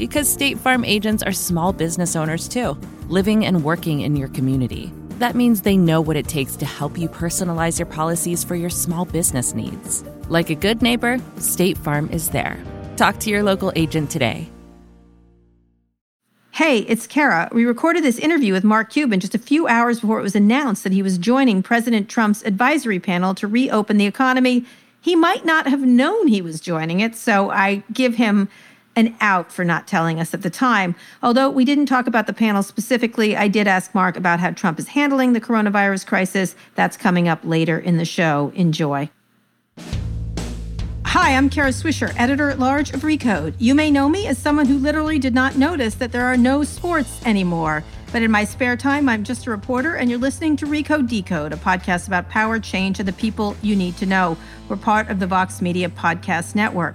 Because State Farm agents are small business owners too, living and working in your community. That means they know what it takes to help you personalize your policies for your small business needs. Like a good neighbor, State Farm is there. Talk to your local agent today. Hey, it's Kara. We recorded this interview with Mark Cuban just a few hours before it was announced that he was joining President Trump's advisory panel to reopen the economy. He might not have known he was joining it, so I give him an out for not telling us at the time. Although we didn't talk about the panel specifically, I did ask Mark about how Trump is handling the coronavirus crisis. That's coming up later in the show. Enjoy. Hi, I'm Kara Swisher, editor at large of Recode. You may know me as someone who literally did not notice that there are no sports anymore. But in my spare time, I'm just a reporter, and you're listening to Recode Decode, a podcast about power, change, and the people you need to know. We're part of the Vox Media Podcast Network.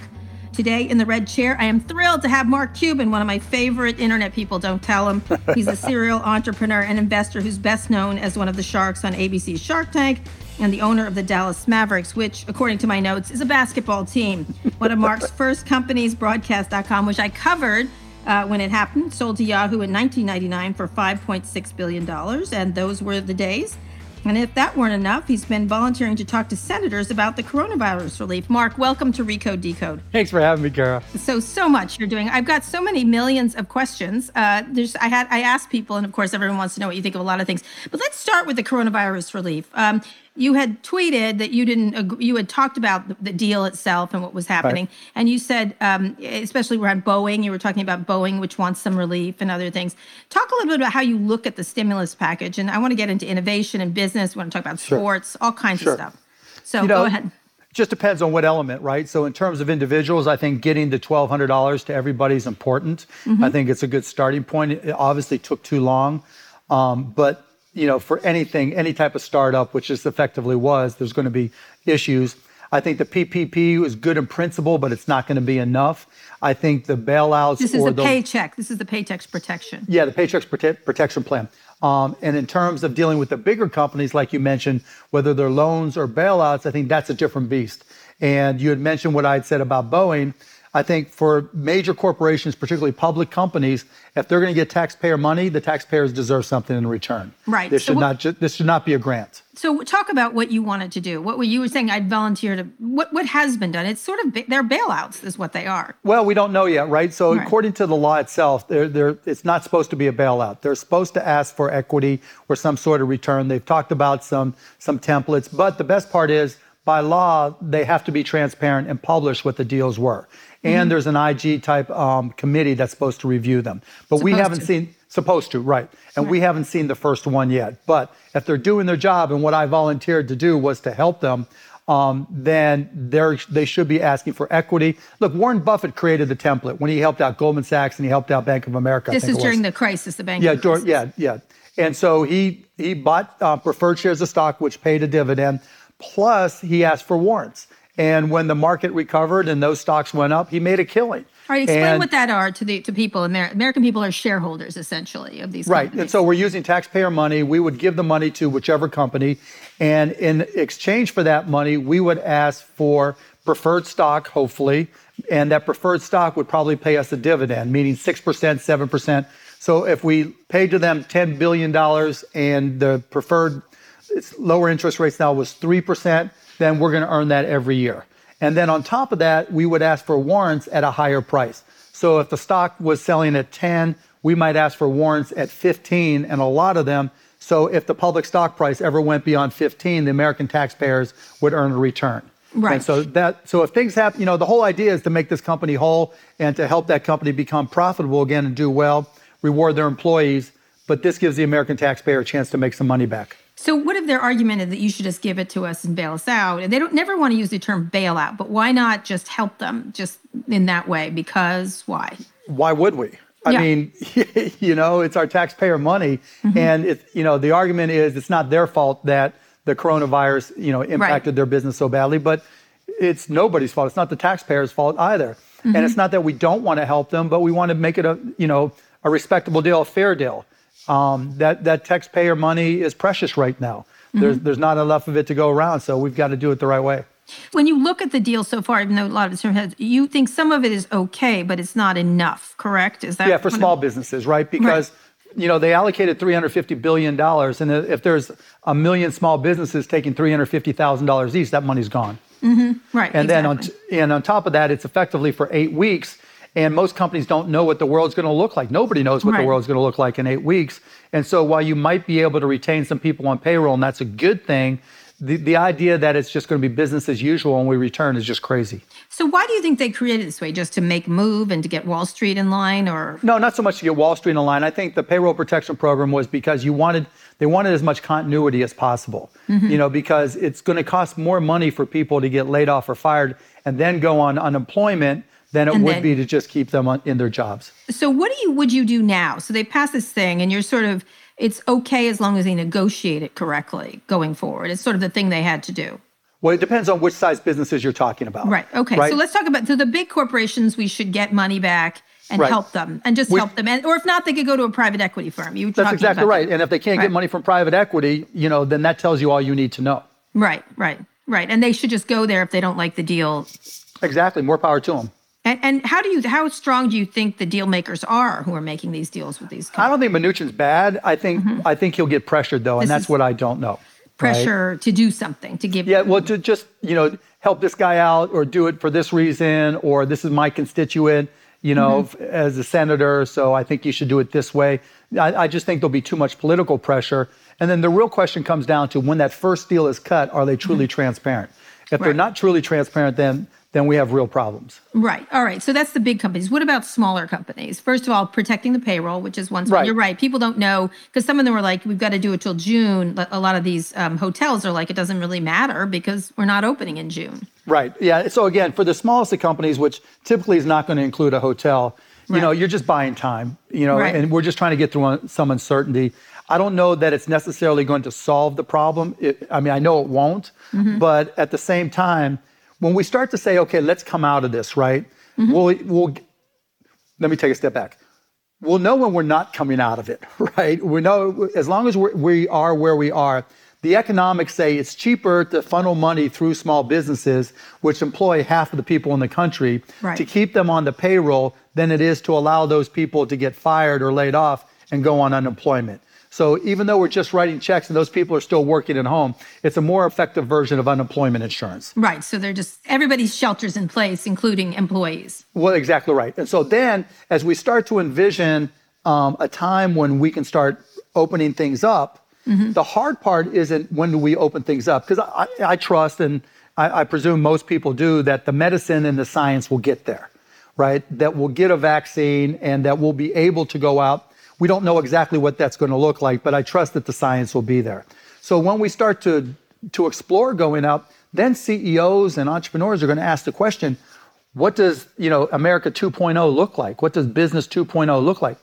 Today in the red chair, I am thrilled to have Mark Cuban, one of my favorite internet people. Don't tell him. He's a serial entrepreneur and investor who's best known as one of the sharks on ABC's Shark Tank and the owner of the Dallas Mavericks, which, according to my notes, is a basketball team. One of Mark's first companies, Broadcast.com, which I covered uh, when it happened, sold to Yahoo in 1999 for $5.6 billion. And those were the days. And if that weren't enough, he's been volunteering to talk to senators about the coronavirus relief. Mark, welcome to Recode Decode. Thanks for having me, Kara. So, so much you're doing. I've got so many millions of questions. Uh, there's, I had, I asked people, and of course, everyone wants to know what you think of a lot of things. But let's start with the coronavirus relief. Um, you had tweeted that you didn't agree, you had talked about the, the, deal itself and what was happening right. and you said um, especially around boeing you were talking about boeing which wants some relief and other things talk a little bit about how you look at the stimulus package and i want to get into innovation and business we want to talk about sure. sports all kinds sure. of stuff so you know, go ahead just depends on what element, right? So in terms of individuals, I think getting the $1,200 to everybody is important. Mm-hmm. I think it's a good starting point. It obviously took too long, um, but you know, for anything, any type of startup, which this effectively was, there's going to be issues. I think the PPP is good in principle, but it's not going to be enough. I think the bailouts. This is the, paycheck. This is the Paycheck Protection. Yeah, the Paycheck prote- Protection Plan. Um, and in terms of dealing with the bigger companies, like you mentioned, whether they're loans or bailouts, I think that's a different beast. And you had mentioned what I'd said about Boeing. I think for major corporations, particularly public companies, if they're going to get taxpayer money, the taxpayers deserve something in return. Right. This so should what, not this should not be a grant. So talk about what you wanted to do. What were you were saying? I'd volunteer to. What what has been done? It's sort of they're bailouts, is what they are. Well, we don't know yet, right? So right. according to the law itself, they're, they're, it's not supposed to be a bailout. They're supposed to ask for equity or some sort of return. They've talked about some some templates, but the best part is by law, they have to be transparent and publish what the deals were and mm-hmm. there's an IG type um, committee that's supposed to review them. But supposed we haven't to. seen supposed to, right? And right. we haven't seen the first one yet. But if they're doing their job, and what I volunteered to do was to help them. Um, then they should be asking for equity. Look, Warren Buffett created the template when he helped out Goldman Sachs and he helped out Bank of America. This is during the crisis, the bank. Yeah, during, yeah, yeah. And so he he bought uh, preferred shares of stock, which paid a dividend. Plus, he asked for warrants. And when the market recovered and those stocks went up, he made a killing. All right, explain and, what that are to the to people. Amer- American people are shareholders essentially of these. Right, companies. and so we're using taxpayer money. We would give the money to whichever company, and in exchange for that money, we would ask for preferred stock, hopefully, and that preferred stock would probably pay us a dividend, meaning six percent, seven percent. So if we paid to them ten billion dollars and the preferred lower interest rates now was three percent then we're going to earn that every year. And then on top of that, we would ask for warrants at a higher price. So if the stock was selling at 10, we might ask for warrants at 15, and a lot of them So if the public stock price ever went beyond 15, the American taxpayers would earn a return. Right. And so that so if things happen, you know, the whole idea is to make this company whole and to help that company become profitable again and do well, reward their employees. But this gives the American taxpayer a chance to make some money back. So what if their argument is that you should just give it to us and bail us out? And they don't never want to use the term bailout, but why not just help them just in that way? Because why? Why would we? I Yeah. mean, you know, it's our taxpayer money, Mm-hmm. and it, you know, the argument is it's not their fault that the coronavirus, you know, impacted their business so badly, but it's nobody's fault. It's not the taxpayers' fault either, Mm-hmm. and it's not that we don't want to help them, but we want to make it a, you know, a respectable deal, a fair deal. Um, that that taxpayer money is precious right now. Mm-hmm. There's there's not enough of it to go around, so we've got to do it the right way. When you look at the deal so far, even though a lot of it's heads, you think some of it is okay, but it's not enough, correct? Is that Yeah, for small businesses, right? Because you know they allocated 350 billion dollars, and if there's a million small businesses taking 350 thousand dollars each, that money's gone. right? And then on t- and on top of that, it's effectively for eight weeks. And most companies don't know what the world's going to look like. Nobody knows what Right. the world's going to look like in eight weeks. And so while you might be able to retain some people on payroll, and that's a good thing, the, the idea that it's just going to be business as usual when we return is just crazy. so why do you think they created it this way? Just to make move and to get Wall Street in line, or No, not so much to get Wall Street in line. I think the payroll protection program was because you wanted they wanted as much continuity as possible. Mm-hmm. You know, because it's going to cost more money for people to get laid off or fired and then go on unemployment than it And would then- be to just keep them on, in their jobs. So what do you would you do now? So they pass this thing and you're sort of it's okay as long as they negotiate it correctly going forward. It's sort of the thing they had to do. Well, it depends on which size businesses you're talking about. Right. Okay. Right? So let's talk about so the big corporations we should get money back and Right. help them and just help them. And, or if not, they could go to a private equity firm. You That's exactly right. that. And if they can't Right. get money from private equity, you know, then that tells you all you need to know. Right, right, right. And they should just go there if they don't like the deal. Exactly. More power to them. And, and how do you how strong do you think the deal makers are who are making these deals with these Companies? I don't think Mnuchin's bad. I think I think he'll get pressured though, Mm-hmm. This and that's what I don't know. right? pressure to do something to give Yeah, well, to just you know help this guy out, or do it for this reason, or this is my constituent, you know, Mm-hmm. f- as a senator, so I think you should do it this way. I, I just think there'll be too much political pressure, and then the real question comes down to when that first deal is cut, are they truly transparent? If they're Mm-hmm. Not truly transparent, then then we have real problems. Right. All right. So that's the big companies. What about smaller companies? First of all, protecting the payroll, which is one. Right. You're right. People don't know because some of them were like, we've got to do it till June. A lot of these um, hotels are like, it doesn't really matter because we're not opening in June. Right. Yeah. So again, for the smallest of companies, which typically is not going to include a hotel, you know, you're just buying time, you know, Right. and we're just trying to get through some uncertainty. I don't know that it's necessarily going to solve the problem. It, I mean, I know it won't, Mm-hmm. but at the same time, when we start to say, okay, let's come out of this, right? Mm-hmm. We'll, we'll, let me take a step back. We'll know when we're not coming out of it, right? We know as long as we're, we are where we are, the economics say it's cheaper to funnel money through small businesses, which employ half of the people in the country, Right. to keep them on the payroll than it is to allow those people to get fired or laid off and go on unemployment. So even though we're just writing checks and those people are still working at home, it's a more effective version of unemployment insurance. Right. So they're just everybody's shelters in place, including employees. Well, exactly right. And so then, as we start to envision um, a time when we can start opening things up, the hard part isn't when do we open things up? Because I, I trust, and I, I presume most people do, that the medicine and the science will get there, right? That we'll get a vaccine and that we'll be able to go out. We don't know exactly what that's going to look like, but I trust that the science will be there. So when we start to to explore going up, then CEOs and entrepreneurs are going to ask the question, what does you know America 2.0 look like? What does business 2.0 look like?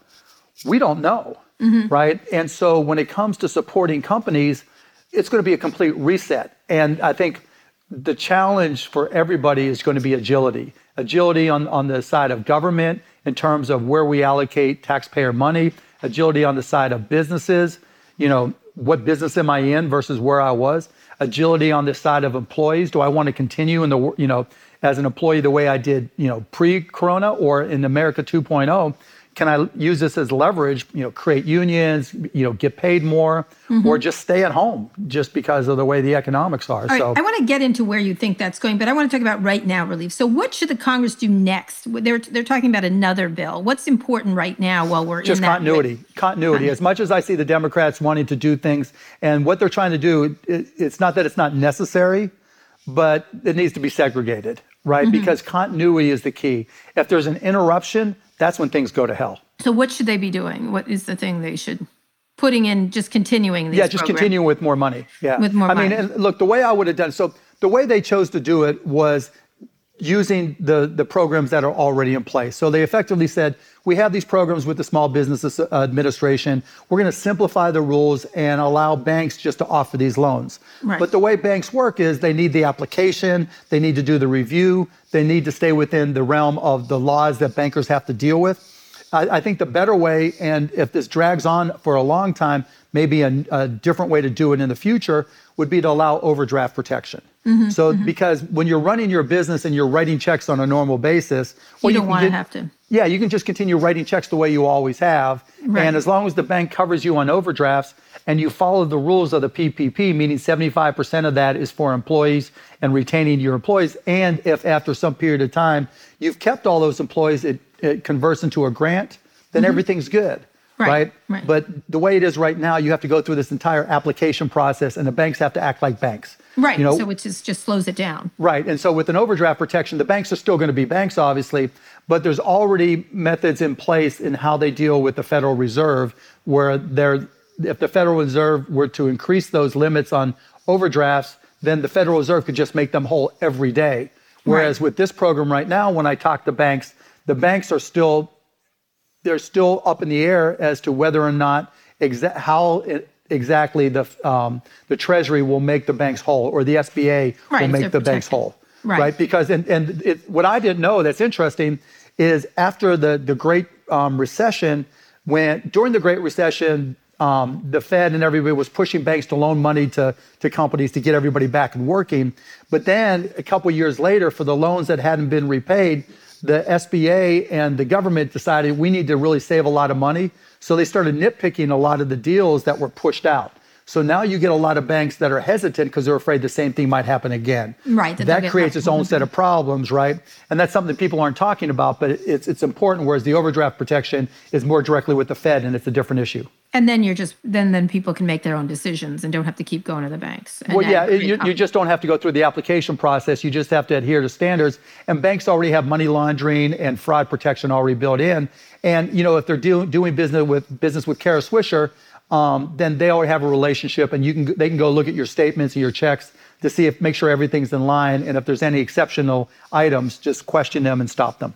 We don't know, mm-hmm. right? And so when it comes to supporting companies, it's going to be a complete reset. And I think the challenge for everybody is going to be agility. Agility on, on the side of government in terms of where we allocate taxpayer money, agility on the side of businesses, you know, what business am I in versus where I was, agility on the side of employees. Do I want to continue in the, you know, as an employee the way I did, you know, pre-corona or in America 2.0? Can I use this as leverage, you know, create unions, you know, get paid more, mm-hmm. or just stay at home just because of the way the economics are? All so right. I want to get into where you think that's going, but I want to talk about right now relief. So what should the Congress do next? They're they're talking about another bill. What's important right now while we're just in continuity. Continuity. Continuity. As much as I see the Democrats wanting to do things, and what they're trying to do, it, it's not that it's not necessary, but it needs to be segregated, right? Mm-hmm. Because continuity is the key. If there's an interruption, that's when things go to hell. So what should they be doing? What is the thing they should putting in just continuing these Yeah, just programs? continuing with more money. Yeah. With more money. I money. mean, look, the way I would have done so the way they chose to do it was using the, the programs that are already in place. So they effectively said, we have these programs with the Small Business Administration. We're going to simplify the rules and allow banks just to offer these loans. Right. But the way banks work is they need the application, they need to do the review, they need to stay within the realm of the laws that bankers have to deal with. I, I think the better way, and if this drags on for a long time, maybe a, a different way to do it in the future would be to allow overdraft protection. Mm-hmm, so mm-hmm. because when you're running your business and you're writing checks on a normal basis, well, you don't want to have to. Yeah, you can just continue writing checks the way you always have, right. and as long as the bank covers you on overdrafts and you follow the rules of the PPP, meaning 75% of that is for employees and retaining your employees, and if after some period of time you've kept all those employees, it, it converts into a grant, then mm-hmm. everything's good. Right, right? But the way it is right now, you have to go through this entire application process, and the banks have to act like banks. Right. You know, so it just, just slows it down. Right. And so with an overdraft protection, the banks are still going to be banks, obviously, but there's already methods in place in how they deal with the Federal Reserve, where they're, if the Federal Reserve were to increase those limits on overdrafts, then the Federal Reserve could just make them whole every day. Whereas right. with this program right now, when I talk to banks, the banks are still they're still up in the air as to whether or not exa- how it, exactly the um, the Treasury will make the banks whole, or the SBA right, will make the banks whole, right? right? Because and and it, what I didn't know that's interesting is after the the Great um, Recession, when during the Great Recession. Um, the Fed and everybody was pushing banks to loan money to, to companies to get everybody back and working. But then a couple years later, for the loans that hadn't been repaid, the SBA and the government decided we need to really save a lot of money. So they started nitpicking a lot of the deals that were pushed out. So now you get a lot of banks that are hesitant because they're afraid the same thing might happen again. Right. That, that creates its own set of problems, right? And that's something people aren't talking about, but it's it's important. Whereas the overdraft protection is more directly with the Fed, and it's a different issue. And then you're just then then people can make their own decisions and don't have to keep going to the banks. Well, yeah, you, you just don't have to go through the application process. You just have to adhere to standards. And banks already have money laundering and fraud protection already built in. And you know, if they're do, doing business with business with Kara Swisher, um, then they already have a relationship, and you can they can go look at your statements and your checks to see if make sure everything's in line, and if there's any exceptional items, just question them and stop them.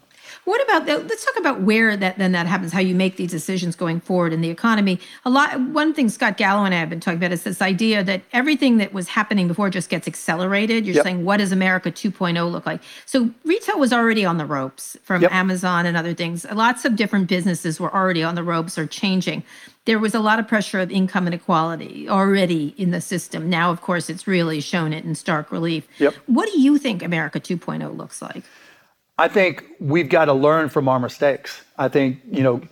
What about that? Let's talk about where that then that happens, how you make these decisions going forward in the economy. A lot. One thing Scott Galloway and I have been talking about is this idea that everything that was happening before just gets accelerated. You're yep. saying, what does America 2.0 look like? So retail was already on the ropes from yep. Amazon and other things. Lots of different businesses were already on the ropes or changing. There was a lot of pressure of income inequality already in the system. Now, of course, it's really shown it in stark relief. Yep. What do you think America 2.0 looks like? I think we've got to learn from our mistakes. I think, you know,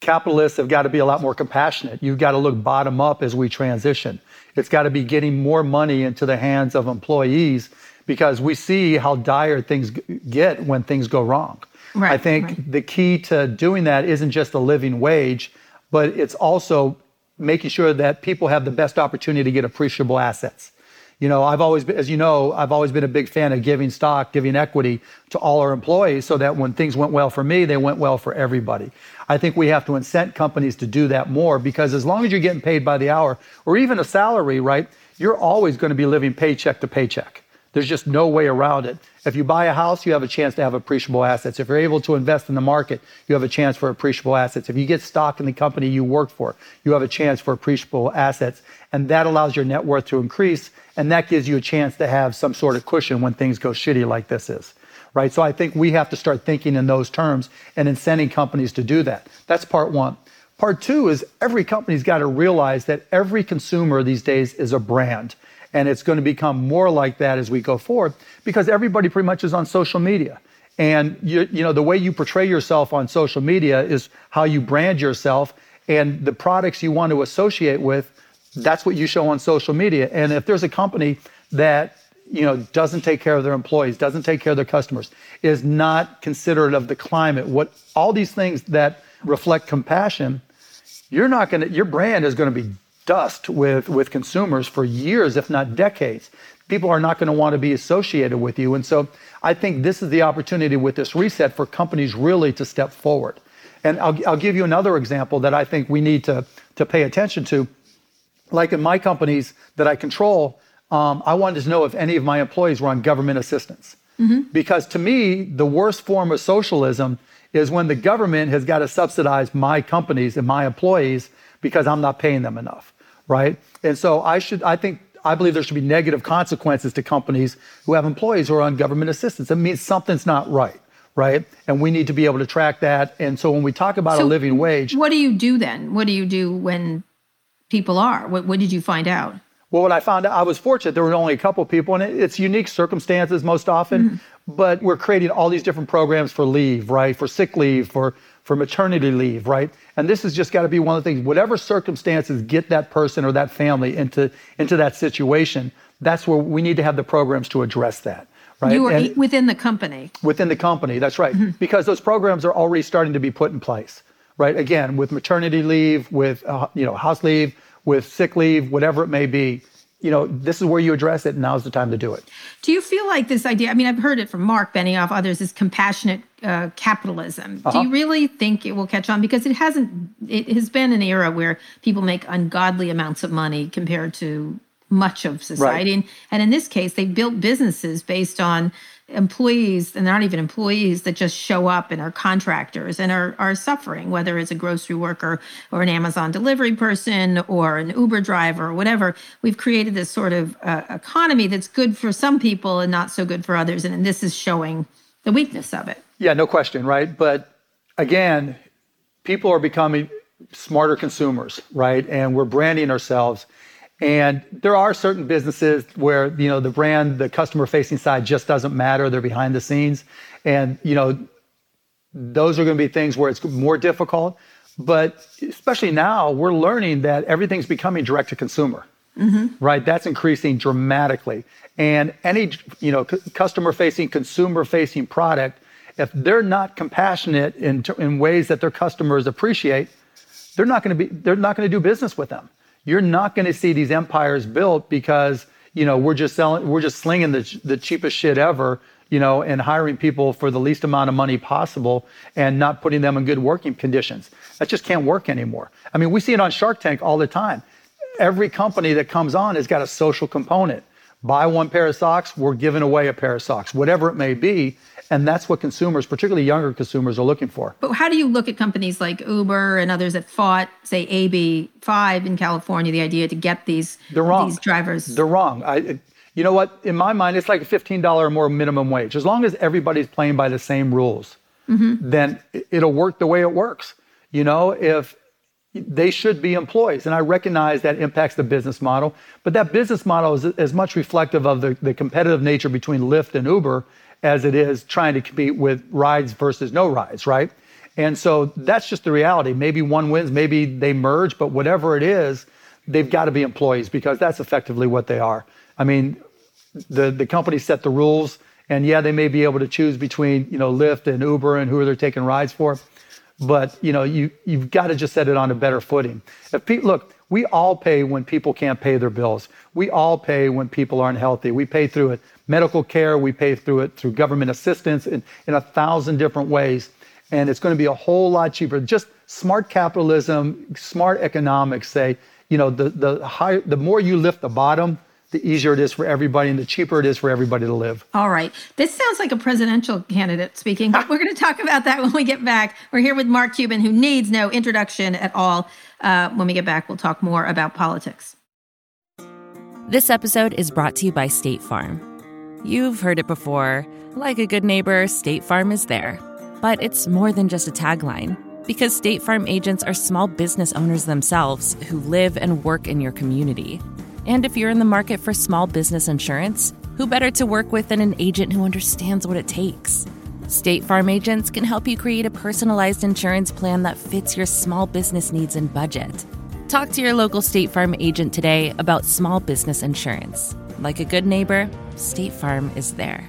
capitalists have got to be a lot more compassionate. You've got to look bottom up as we transition. It's got to be getting more money into the hands of employees because we see how dire things get when things go wrong. Right, I think right. the key to doing that isn't just a living wage, but it's also making sure that people have the best opportunity to get appreciable assets. You know, I've always been, as you know, I've always been a big fan of giving stock, giving equity to all our employees so that when things went well for me, they went well for everybody. I think we have to incent companies to do that more because as long as you're getting paid by the hour or even a salary, right, you're always going to be living paycheck to paycheck. There's just no way around it. If you buy a house, you have a chance to have appreciable assets. If you're able to invest in the market, you have a chance for appreciable assets. If you get stock in the company you work for, you have a chance for appreciable assets. And that allows your net worth to increase. And that gives you a chance to have some sort of cushion when things go shitty like this is. Right? So I think we have to start thinking in those terms and incenting companies to do that. That's part one. Part two is every company's got to realize that every consumer these days is a brand. And it's going to become more like that as we go forward because everybody pretty much is on social media. And you, you know, the way you portray yourself on social media is how you brand yourself and the products you want to associate with, that's what you show on social media. And if there's a company that you know doesn't take care of their employees, doesn't take care of their customers, is not considerate of the climate, what all these things that reflect compassion, you're not going to your brand is going to be dust with with consumers for years if not decades people are not going to want to be associated with you. And so I think this is the opportunity with this reset for companies really to step forward. And I'll, I'll give you another example that I think we need to, to pay attention to. Like in my companies that I control, um, I wanted to know if any of my employees were on government assistance. Mm-hmm. Because to me, the worst form of socialism is when the government has got to subsidize my companies and my employees because I'm not paying them enough, right? And so I should, I think I believe there should be negative consequences to companies who have employees who are on government assistance. It means something's not right, right? And we need to be able to track that. And so when we talk about so a living wage. What do you do then? What do you do when people are? What, what did you find out? Well, what I found out, I was fortunate. There were only a couple people, and it, it's unique circumstances most often. Mm-hmm. But we're creating all these different programs for leave, right? For sick leave, for for maternity leave, right? And this has just got to be one of the things, whatever circumstances get that person or that family into, into that situation, that's where we need to have the programs to address that. Right? You are and within the company. Within the company, that's right. Mm-hmm. Because those programs are already starting to be put in place, right? Again, with maternity leave, with uh, you know house leave, with sick leave, whatever it may be you know, this is where you address it, and now's the time to do it. Do you feel like this idea? I mean, I've heard it from Mark Benioff, others, is compassionate uh, capitalism. Uh-huh. Do you really think it will catch on? Because it hasn't. It has been an era where people make ungodly amounts of money compared to much of society, right. and, and in this case, they built businesses based on employees and they're not even employees that just show up and are contractors and are, are suffering whether it's a grocery worker or an amazon delivery person or an uber driver or whatever. We've created this sort of uh, economy that's good for some people and not so good for others and, and this is showing the weakness of it. Yeah no question right? But again people are becoming smarter consumers right? And we're branding ourselves and there are certain businesses where you know the brand, the customer facing side just doesn't matter. They're behind the scenes, and you know those are going to be things where it's more difficult. But especially now, we're learning that everything's becoming direct to consumer. Mm-hmm. Right, that's increasing dramatically. And any you know c- customer facing, consumer facing product, if they're not compassionate in, in ways that their customers appreciate, they're not going to be they're not going to do business with them you're not going to see these empires built because you know we're just selling we're just slinging the, the cheapest shit ever you know and hiring people for the least amount of money possible and not putting them in good working conditions. That just can't work anymore. I mean we see it on shark tank all the time. Every company that comes on has got a social component. Buy one pair of socks we're giving away a pair of socks whatever it may be and that's what consumers, particularly younger consumers, are looking for. But how do you look at companies like Uber and others that fought, say, AB5 in California, the idea to get these, They're wrong. these drivers? They're wrong. I, you know what? In my mind, it's like a $15 or more minimum wage. As long as everybody's playing by the same rules, mm-hmm. then it'll work the way it works. You know, if they should be employees. And I recognize that impacts the business model, but that business model is as much reflective of the, the competitive nature between Lyft and Uber as it is trying to compete with rides versus no rides, right? And so that's just the reality. Maybe one wins, maybe they merge, but whatever it is, they've got to be employees because that's effectively what they are. I mean, the the company set the rules, and yeah, they may be able to choose between you know Lyft and Uber and who are they're taking rides for, but you know you you've got to just set it on a better footing. If pe- look, we all pay when people can't pay their bills. We all pay when people aren't healthy. We pay through it medical care. We pay through it through government assistance in, in a thousand different ways. And it's going to be a whole lot cheaper. Just smart capitalism, smart economics say, you know, the, the, higher, the more you lift the bottom, the easier it is for everybody and the cheaper it is for everybody to live. All right. This sounds like a presidential candidate speaking, but we're going to talk about that when we get back. We're here with Mark Cuban, who needs no introduction at all. Uh, when we get back, we'll talk more about politics. This episode is brought to you by State Farm. You've heard it before. Like a good neighbor, State Farm is there. But it's more than just a tagline, because State Farm agents are small business owners themselves who live and work in your community. And if you're in the market for small business insurance, who better to work with than an agent who understands what it takes? State Farm agents can help you create a personalized insurance plan that fits your small business needs and budget. Talk to your local State Farm agent today about small business insurance. Like a good neighbor, State Farm is there.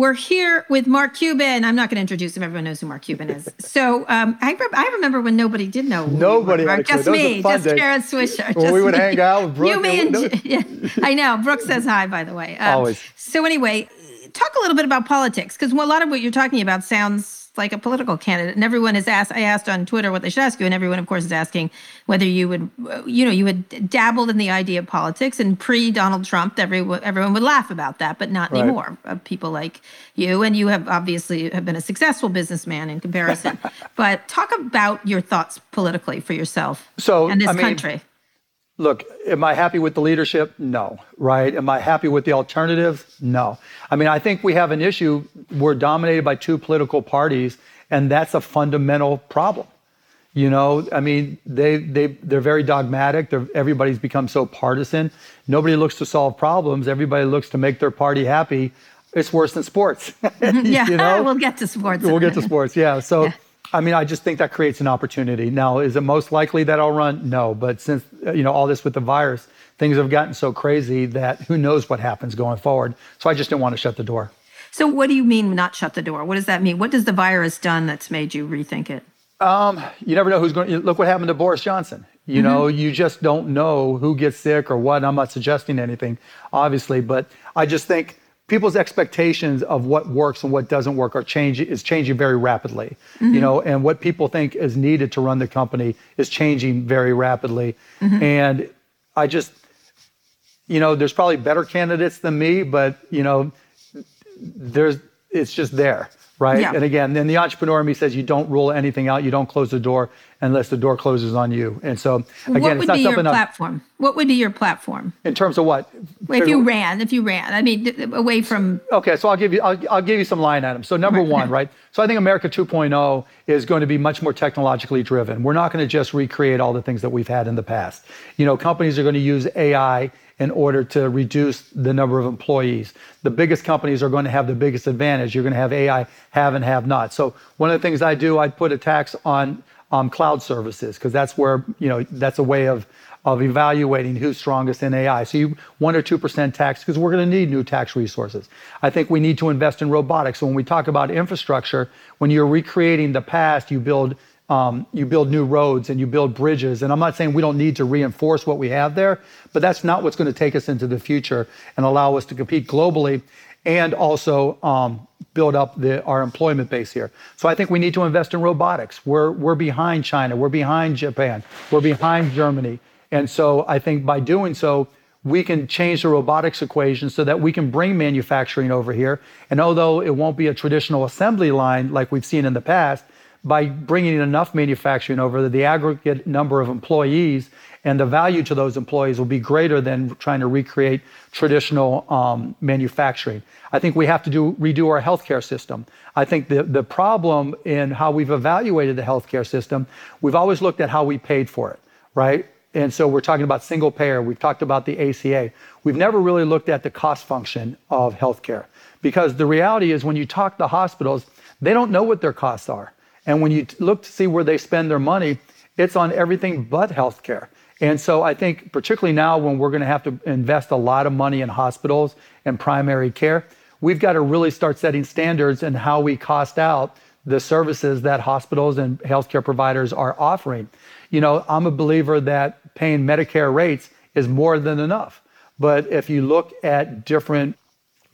We're here with Mark Cuban. I'm not going to introduce him. Everyone knows who Mark Cuban is. So um, I, re- I remember when nobody did know. Nobody had Just me, just Kara Swisher. When we would me. hang out with Brooke. You, me, and, yeah, I know. Brooke says hi, by the way. Um, Always. So anyway, talk a little bit about politics because a lot of what you're talking about sounds like a political candidate. And everyone is asked, I asked on Twitter what they should ask you. And everyone, of course, is asking whether you would, you know, you had dabbled in the idea of politics. And pre Donald Trump, everyone, everyone would laugh about that, but not right. anymore. Uh, people like you. And you have obviously have been a successful businessman in comparison. but talk about your thoughts politically for yourself so, and this I mean, country look, am I happy with the leadership? No. Right? Am I happy with the alternatives? No. I mean, I think we have an issue. We're dominated by two political parties, and that's a fundamental problem. You know, I mean, they they they're very dogmatic. They're, everybody's become so partisan. Nobody looks to solve problems. Everybody looks to make their party happy. It's worse than sports. yeah, you know? we'll get to sports. We'll get to sports. Yeah. So. Yeah. I mean, I just think that creates an opportunity. Now, is it most likely that I'll run? No, but since you know all this with the virus, things have gotten so crazy that who knows what happens going forward. So I just didn't want to shut the door. So what do you mean not shut the door? What does that mean? What does the virus done that's made you rethink it? Um, you never know who's going. to Look what happened to Boris Johnson. You mm-hmm. know, you just don't know who gets sick or what. I'm not suggesting anything, obviously, but I just think people's expectations of what works and what doesn't work are changing is changing very rapidly mm-hmm. you know and what people think is needed to run the company is changing very rapidly mm-hmm. and i just you know there's probably better candidates than me but you know there's it's just there right? Yeah. And again, then the entrepreneur in me says you don't rule anything out, you don't close the door unless the door closes on you. And so again, what would be your platform? what would be your platform in terms of what? If you ran, if you ran, I mean, away from. Okay, so I'll give you, I'll, I'll give you some line items. So number one, right? So I think America 2.0 is going to be much more technologically driven. We're not going to just recreate all the things that we've had in the past. You know, companies are going to use AI in order to reduce the number of employees. The biggest companies are going to have the biggest advantage. You're going to have AI have and have not. So one of the things I do, I put a tax on um, cloud services because that's where you know that's a way of of evaluating who's strongest in AI. So you one or two percent tax because we're going to need new tax resources. I think we need to invest in robotics. So when we talk about infrastructure, when you're recreating the past, you build um, you build new roads and you build bridges. And I'm not saying we don't need to reinforce what we have there, but that's not what's going to take us into the future and allow us to compete globally and also um, build up the, our employment base here. So I think we need to invest in robotics. We're, we're behind China, we're behind Japan, we're behind Germany. And so I think by doing so, we can change the robotics equation so that we can bring manufacturing over here. And although it won't be a traditional assembly line like we've seen in the past, by bringing enough manufacturing over, the aggregate number of employees and the value to those employees will be greater than trying to recreate traditional um, manufacturing. I think we have to do redo our healthcare system. I think the, the problem in how we've evaluated the healthcare system, we've always looked at how we paid for it, right? And so we're talking about single payer. We've talked about the ACA. We've never really looked at the cost function of healthcare because the reality is when you talk to hospitals, they don't know what their costs are. And when you look to see where they spend their money, it's on everything but healthcare. And so I think, particularly now when we're going to have to invest a lot of money in hospitals and primary care, we've got to really start setting standards in how we cost out the services that hospitals and healthcare providers are offering. You know, I'm a believer that paying Medicare rates is more than enough. But if you look at different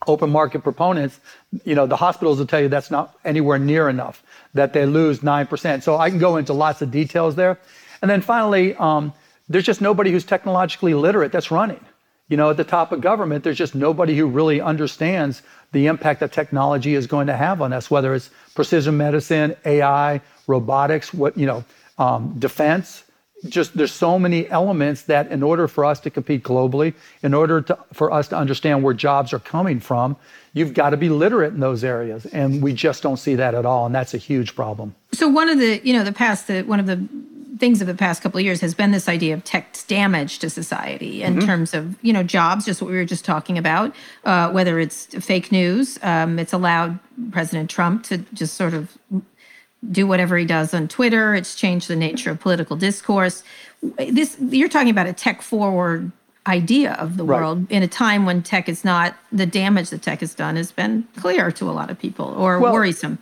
open market proponents, you know, the hospitals will tell you that's not anywhere near enough, that they lose 9%. So I can go into lots of details there. And then finally, um, there's just nobody who's technologically literate that's running. You know, at the top of government, there's just nobody who really understands the impact that technology is going to have on us, whether it's precision medicine, AI, robotics, what you know, um, defense. Just there's so many elements that, in order for us to compete globally, in order to, for us to understand where jobs are coming from, you've got to be literate in those areas, and we just don't see that at all, and that's a huge problem. So one of the, you know, the past, the one of the things of the past couple of years has been this idea of tech damage to society in mm-hmm. terms of you know jobs just what we were just talking about uh, whether it's fake news um, it's allowed president trump to just sort of do whatever he does on twitter it's changed the nature of political discourse this you're talking about a tech forward idea of the right. world in a time when tech is not the damage that tech has done has been clear to a lot of people or well, worrisome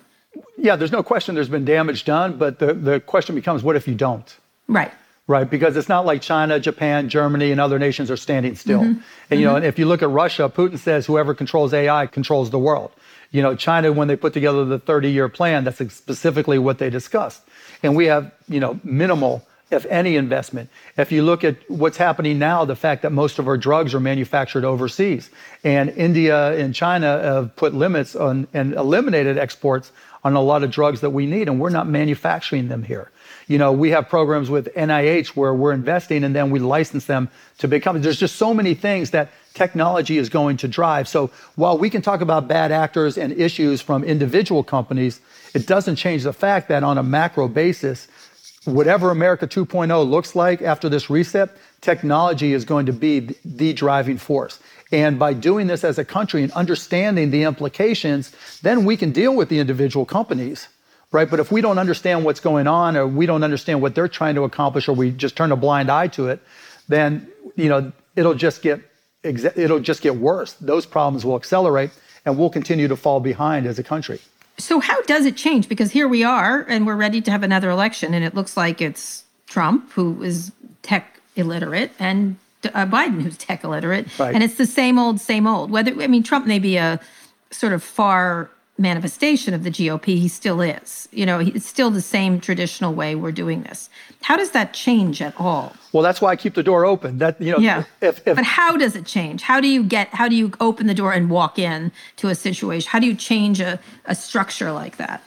yeah, there's no question there's been damage done, but the, the question becomes what if you don't? Right. Right, because it's not like China, Japan, Germany, and other nations are standing still. Mm-hmm. And you mm-hmm. know, and if you look at Russia, Putin says whoever controls AI controls the world. You know, China, when they put together the 30-year plan, that's specifically what they discussed. And we have, you know, minimal, if any, investment. If you look at what's happening now, the fact that most of our drugs are manufactured overseas, and India and China have put limits on and eliminated exports on a lot of drugs that we need, and we're not manufacturing them here. You know, we have programs with NIH where we're investing and then we license them to become. There's just so many things that technology is going to drive. So while we can talk about bad actors and issues from individual companies, it doesn't change the fact that on a macro basis, whatever America 2.0 looks like after this reset, technology is going to be the driving force. And by doing this as a country and understanding the implications, then we can deal with the individual companies, right? But if we don't understand what's going on or we don't understand what they're trying to accomplish or we just turn a blind eye to it, then, you know, it'll just get it'll just get worse. Those problems will accelerate and we'll continue to fall behind as a country. So how does it change? Because here we are and we're ready to have another election and it looks like it's Trump who is tech illiterate and uh, Biden, who's tech illiterate, right. and it's the same old, same old. Whether I mean, Trump may be a sort of far manifestation of the GOP, he still is. You know, it's still the same traditional way we're doing this. How does that change at all? Well, that's why I keep the door open. That you know, yeah. If, if, but how does it change? How do you get? How do you open the door and walk in to a situation? How do you change a, a structure like that?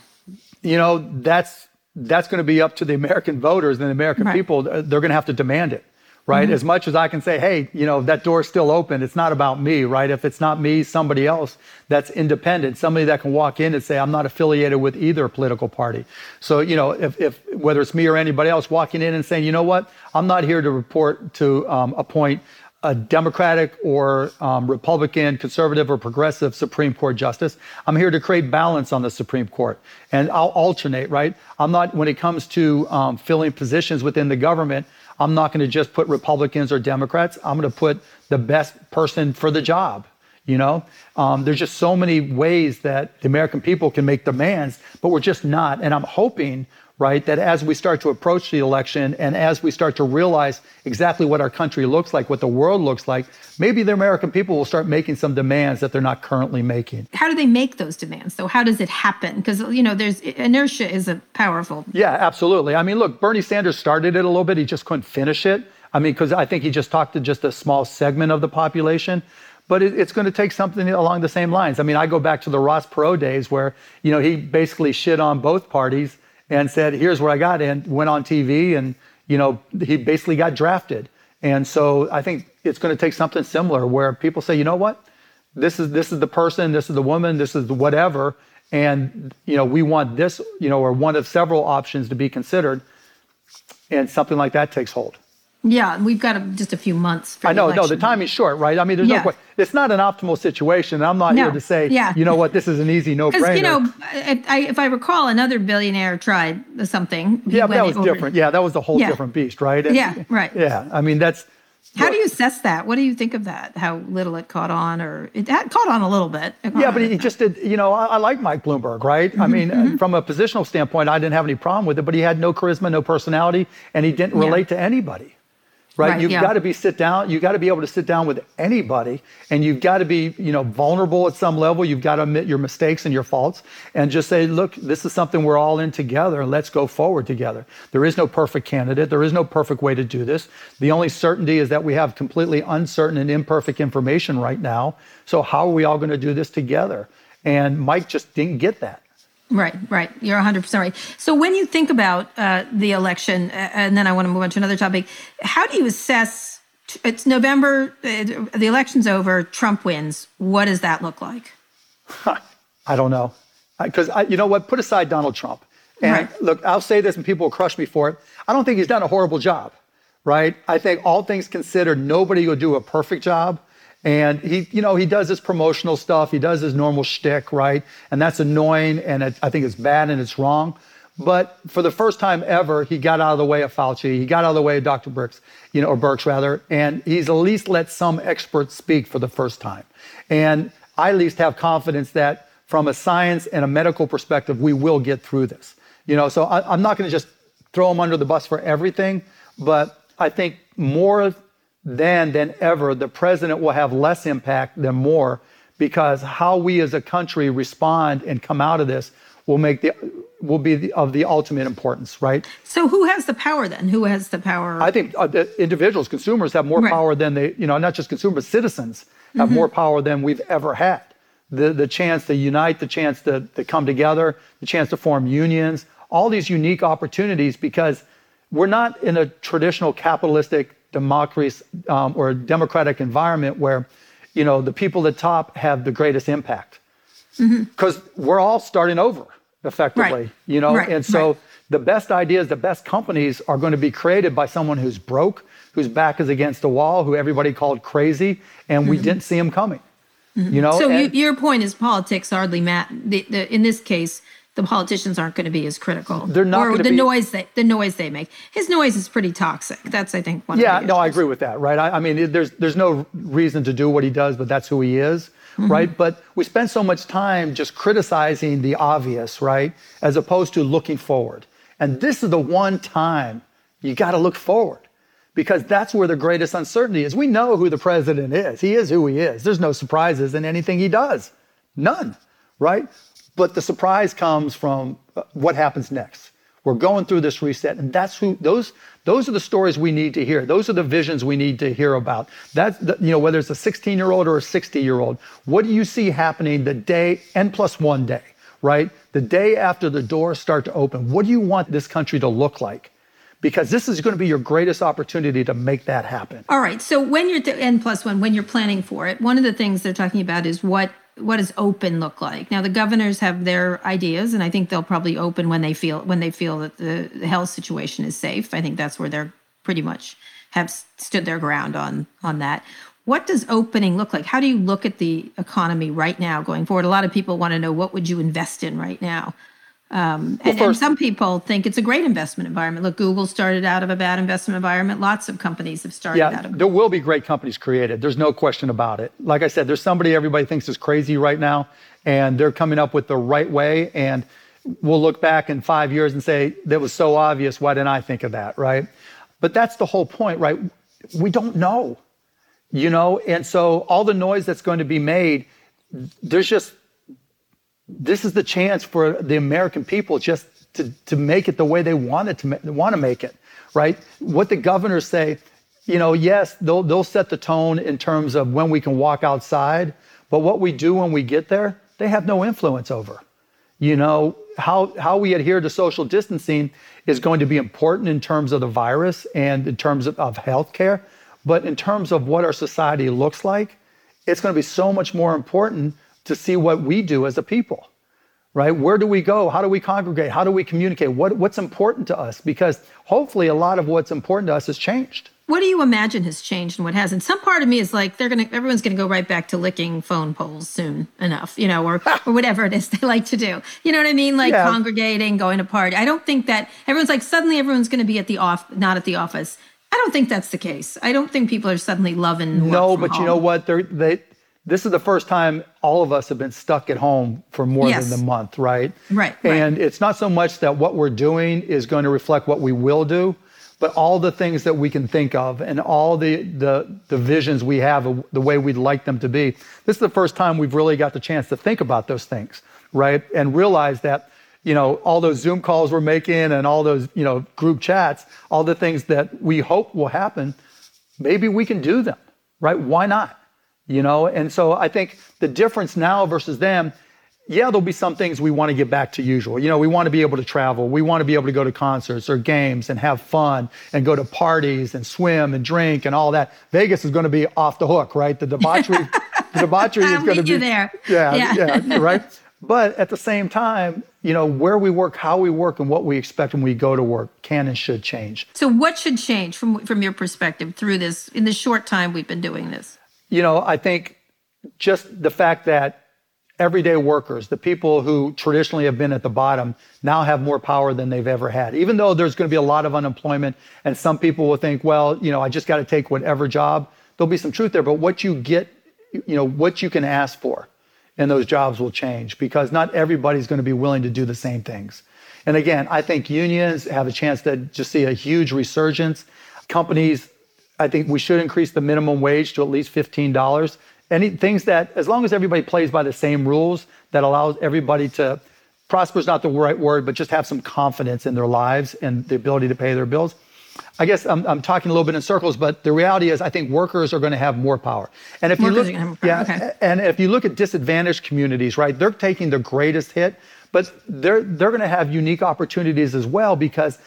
You know, that's that's going to be up to the American voters and the American right. people. They're going to have to demand it right? Mm-hmm. As much as I can say, hey, you know, that door's still open. It's not about me, right? If it's not me, somebody else that's independent, somebody that can walk in and say, I'm not affiliated with either political party. So, you know, if, if whether it's me or anybody else walking in and saying, you know what, I'm not here to report to um, appoint a Democratic or um, Republican, conservative or progressive Supreme Court justice. I'm here to create balance on the Supreme Court, and I'll alternate. Right? I'm not when it comes to um, filling positions within the government. I'm not going to just put Republicans or Democrats. I'm going to put the best person for the job. You know, um, there's just so many ways that the American people can make demands, but we're just not. And I'm hoping right? That as we start to approach the election and as we start to realize exactly what our country looks like, what the world looks like, maybe the American people will start making some demands that they're not currently making. How do they make those demands? So how does it happen? Because you know, there's inertia is a powerful. Yeah, absolutely. I mean, look, Bernie Sanders started it a little bit. He just couldn't finish it. I mean, because I think he just talked to just a small segment of the population but it's going to take something along the same lines. I mean, I go back to the Ross Perot days where, you know, he basically shit on both parties and said, "Here's where I got," and went on TV, and you know, he basically got drafted. And so I think it's going to take something similar where people say, "You know what? This is this is the person, this is the woman, this is the whatever." And you know, we want this, you know, or one of several options to be considered, and something like that takes hold. Yeah, we've got a, just a few months. I know, election. no, the time is short, right? I mean, there's yeah. no question. It's not an optimal situation. I'm not no. here to say, yeah. you know what, this is an easy no-brainer. You know, if I, if I, recall, another billionaire tried something. Yeah, that was over. different. Yeah, that was a whole yeah. different beast, right? And, yeah, right. Yeah, I mean, that's. How do you assess that? What do you think of that? How little it caught on, or it had caught on a little bit? Yeah, but he just did. You know, I, I like Mike Bloomberg, right? Mm-hmm, I mean, mm-hmm. from a positional standpoint, I didn't have any problem with it, but he had no charisma, no personality, and he didn't relate to anybody. Right? Right, you've yeah. got to be sit down. You've got to be able to sit down with anybody, and you've got to be, you know, vulnerable at some level. You've got to admit your mistakes and your faults, and just say, look, this is something we're all in together, and let's go forward together. There is no perfect candidate. There is no perfect way to do this. The only certainty is that we have completely uncertain and imperfect information right now. So how are we all going to do this together? And Mike just didn't get that. Right, right. You're 100% right. So when you think about uh, the election, and then I want to move on to another topic, how do you assess? It's November, uh, the election's over, Trump wins. What does that look like? I don't know. Because you know what? Put aside Donald Trump. And Right. look, I'll say this and people will crush me for it. I don't think he's done a horrible job, right? I think all things considered, nobody will do a perfect job. And he, you know, he does his promotional stuff. He does his normal shtick, right? And that's annoying. And it, I think it's bad and it's wrong. But for the first time ever, he got out of the way of Fauci. He got out of the way of Dr. Birx, you know, or Birx rather. And he's at least let some experts speak for the first time. And I at least have confidence that from a science and a medical perspective, we will get through this. You know, so I, I'm not going to just throw him under the bus for everything, but I think more than than ever, the president will have less impact than more because how we as a country respond and come out of this will make the will be the, of the ultimate importance, right? So who has the power then? Who has the power? I think uh, the individuals, consumers have more Right. power than they, you know, not just consumers, citizens have more power than we've ever had. The, the chance to unite, the chance to, to come together, the chance to form unions, all these unique opportunities because we're not in a traditional capitalistic democracy um, or democratic environment where, you know, the people at the top have the greatest impact because we're all starting over effectively, Right. you know, Right, and so right. the best ideas, the best companies are going to be created by someone who's broke, whose back is against the wall, who everybody called crazy, and we didn't see him coming. You know, Mm-hmm. so you, your point is politics hardly matter. In this case, the politicians aren't going to be as critical. They're not or the be- noise they the noise they make. His noise is pretty toxic. That's I think one. yeah, of the no, I agree with that, right? I, I mean, there's there's no reason to do what he does, but that's who he is, mm-hmm. right? But we spend so much time just criticizing the obvious, right, as opposed to looking forward. And this is the one time you got to look forward because that's where the greatest uncertainty is. We know who the president is. He is who he is. There's no surprises in anything he does. None, right? But the surprise comes from uh, what happens next. We're going through this reset, and that's who those those are the stories we need to hear. Those are the visions we need to hear about. That's the, you know whether it's a 16 year old or a 60 year old. What do you see happening the day n plus one day, right? The day after the doors start to open. What do you want this country to look like? Because this is going to be your greatest opportunity to make that happen. All right. So when you're th- n plus one, when you're planning for it, one of the things they're talking about is what what does open look like? Now the governors have their ideas, and I think they'll probably open when they feel when they feel that the, the health situation is safe. I think that's where they're pretty much have stood their ground on on that. What does opening look like? How do you look at the economy right now going forward? A lot of people want to know what would you invest in right now. Um, and, and some people think it's a great investment environment. Look, Google started out of a bad investment environment. Lots of companies have started out of Yeah, of there will be great companies created. There's no question about it. Like I said, there's somebody everybody thinks is crazy right now, and they're coming up with the right way. And we'll look back in five years and say, that was so obvious. Why didn't I think of that? Right. But that's the whole point, right? We don't know, you know? And so all the noise that's going to be made, there's just, this is the chance for the American people just to, to make it the way they want it to want to make it, right? What the governors say, you know, yes, they'll they'll set the tone in terms of when we can walk outside, but what we do when we get there, they have no influence over. You know, how how we adhere to social distancing is going to be important in terms of the virus and in terms of, of healthcare, but in terms of what our society looks like, it's going to be so much more important to see what we do as a people right where do we go how do we congregate how do we communicate what, what's important to us because hopefully a lot of what's important to us has changed What do you imagine has changed and what hasn't? Some part of me is like they're gonna everyone's gonna go right back to licking phone poles soon enough, you know, or or whatever it is they like to do. You know what I mean? Like Yeah. congregating, going to party. I don't think that everyone's like suddenly everyone's gonna be at the off not at the office. I don't think that's the case. I don't think people are suddenly loving. no but you know what They're, they this is the first time all of us have been stuck at home for more Yes. than a month right Right, right. and it's not so much that what we're doing is going to reflect what we will do but all the things that we can think of and all the, the, the visions we have of the way we'd like them to be. This is the first time we've really got the chance to think about those things, right? And realize that, you know, all those Zoom calls we're making and all those, you know, group chats, all the things that we hope will happen, maybe we can do them, right? Why not? You know, and so I think the difference now versus then yeah, there'll be some things we want to get back to usual. You know, we want to be able to travel. We want to be able to go to concerts or games and have fun and go to parties and swim and drink and all that. Vegas is going to be off the hook, right? The debauchery, the debauchery is going to be there. Yeah, yeah, yeah, right. But at the same time, you know, where we work, how we work, and what we expect when we go to work can and should change. So, what should change from from your perspective through this in the short time we've been doing this? You know, I think just the fact that everyday workers, the people who traditionally have been at the bottom, now have more power than they've ever had. Even though there's going to be a lot of unemployment, and some people will think, well, you know, I just got to take whatever job. There'll be some truth there, but what you get, you know, what you can ask for in those jobs will change because not everybody's going to be willing to do the same things. And again, I think unions have a chance to just see a huge resurgence. Companies, I think we should increase the minimum wage to at least $15 any things that, as long as everybody plays by the same rules, that allows everybody to prosper is not the right word, but just have some confidence in their lives and the ability to pay their bills. I guess I'm, I'm talking a little bit in circles, but the reality is, I think workers are going to have more power. And if workers you look, yeah, okay. and if you look at disadvantaged communities, right, they're taking the greatest hit, but they're they're going to have unique opportunities as well because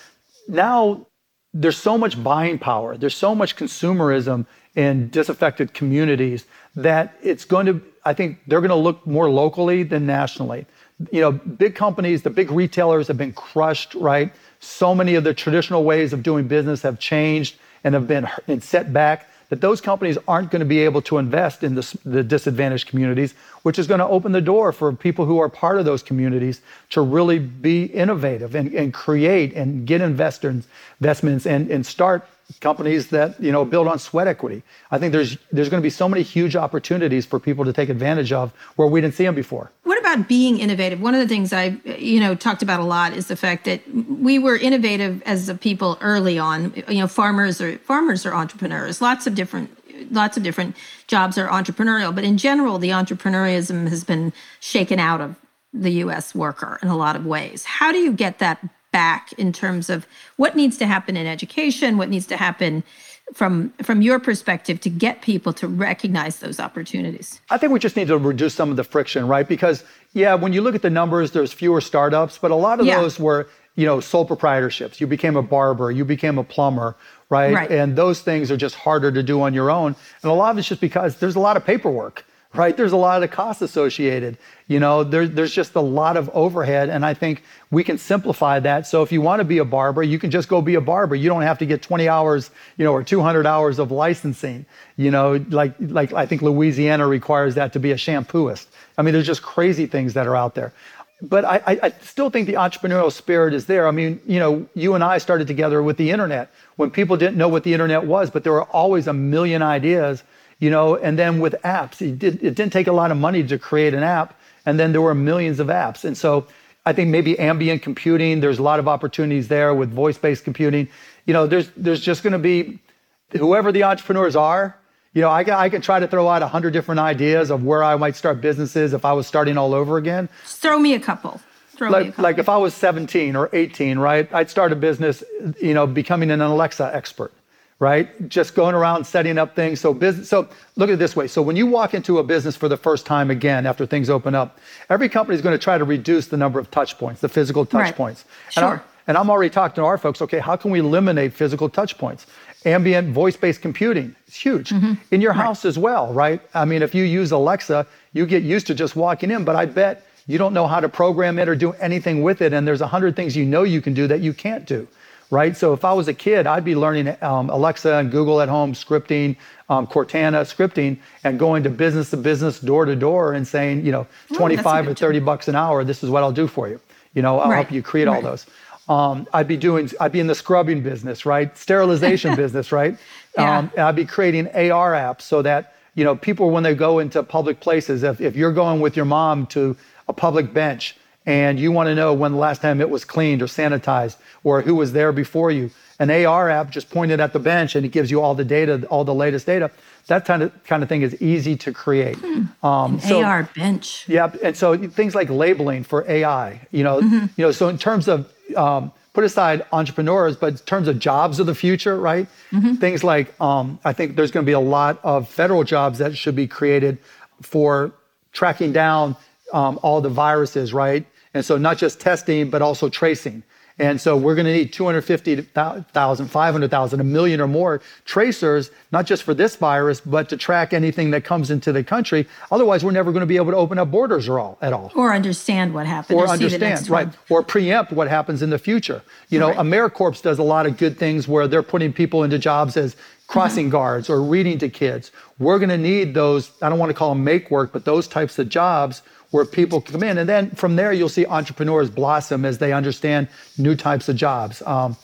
now there's so much mm-hmm. buying power, there's so much consumerism in disaffected communities that it's going to, I think they're going to look more locally than nationally. You know, big companies, the big retailers have been crushed, right? So many of the traditional ways of doing business have changed and have been set back that those companies aren't going to be able to invest in the, the disadvantaged communities, which is going to open the door for people who are part of those communities to really be innovative and, and create and get investors, investments and, and start companies that you know build on sweat equity. I think there's there's going to be so many huge opportunities for people to take advantage of where we didn't see them before. What about being innovative? One of the things I you know talked about a lot is the fact that we were innovative as a people early on. You know, farmers are farmers are entrepreneurs. Lots of different lots of different jobs are entrepreneurial, but in general, the entrepreneurialism has been shaken out of the U.S. worker in a lot of ways. How do you get that back in terms of what needs to happen in education, what needs to happen from from your perspective to get people to recognize those opportunities? I think we just need to reduce some of the friction, right? Because yeah, when you look at the numbers, there's fewer startups, but a lot of yeah. those were you know sole proprietorships. You became a barber, you became a plumber, right? right? And those things are just harder to do on your own, and a lot of it's just because there's a lot of paperwork right? There's a lot of costs associated. You know, there, there's just a lot of overhead. And I think we can simplify that. So if you want to be a barber, you can just go be a barber. You don't have to get 20 hours, you know, or 200 hours of licensing. You know, like, like I think Louisiana requires that to be a shampooist. I mean, there's just crazy things that are out there. But I, I still think the entrepreneurial spirit is there. I mean, you know, you and I started together with the internet when people didn't know what the internet was, but there were always a million ideas you know, and then with apps, it, did, it didn't take a lot of money to create an app, and then there were millions of apps. And so I think maybe ambient computing, there's a lot of opportunities there with voice-based computing. You know, there's there's just going to be whoever the entrepreneurs are. You know, I, I can try to throw out a hundred different ideas of where I might start businesses if I was starting all over again. throw me a couple. Throw like, me a couple. like if I was 17 or 18, right? I'd start a business, you know, becoming an Alexa expert right? Just going around setting up things. So business. So look at it this way. So when you walk into a business for the first time again after things open up, every company is going to try to reduce the number of touch points, the physical touch right. points. Sure. And, I, and I'm already talking to our folks. Okay, how can we eliminate physical touch points? Ambient voice-based computing is huge mm-hmm. in your house right. as well, right? I mean, if you use Alexa, you get used to just walking in, but I bet you don't know how to program it or do anything with it, and there's a hundred things you know you can do that you can't do right? So if I was a kid, I'd be learning um, Alexa and Google at home scripting, um, Cortana scripting, and going to business to business, door to door, and saying, you know, 25 or 30 bucks an hour, this is what I'll do for you. You know, I'll right. help you create right. all those. Um, I'd be doing, I'd be in the scrubbing business, right? Sterilization business, right? Yeah. Um, I'd be creating AR apps so that, you know, people, when they go into public places, if, if you're going with your mom to a public bench and you want to know when the last time it was cleaned or sanitized or who was there before you. An AR app just pointed at the bench and it gives you all the data, all the latest data. That kind of kind of thing is easy to create. Hmm. Um, so, AR bench. Yeah, and so things like labeling for AI. You know, mm-hmm. you know. So in terms of um, put aside entrepreneurs, but in terms of jobs of the future, right? Mm-hmm. Things like um, I think there's going to be a lot of federal jobs that should be created for tracking down um, all the viruses, right? And so not just testing, but also tracing. And so we're going to need 250,000, 500,000, a million or more tracers, not just for this virus, but to track anything that comes into the country. Otherwise, we're never going to be able to open up borders or all, at all. Or understand what happened. Or, or understand, right. One. Or preempt what happens in the future. You know, right. AmeriCorps does a lot of good things where they're putting people into jobs as crossing mm-hmm. guards or reading to kids. We're going to need those, I don't want to call them make work, but those types of jobs where people come in. And then from there, you'll see entrepreneurs blossom as they understand new types of jobs. Um,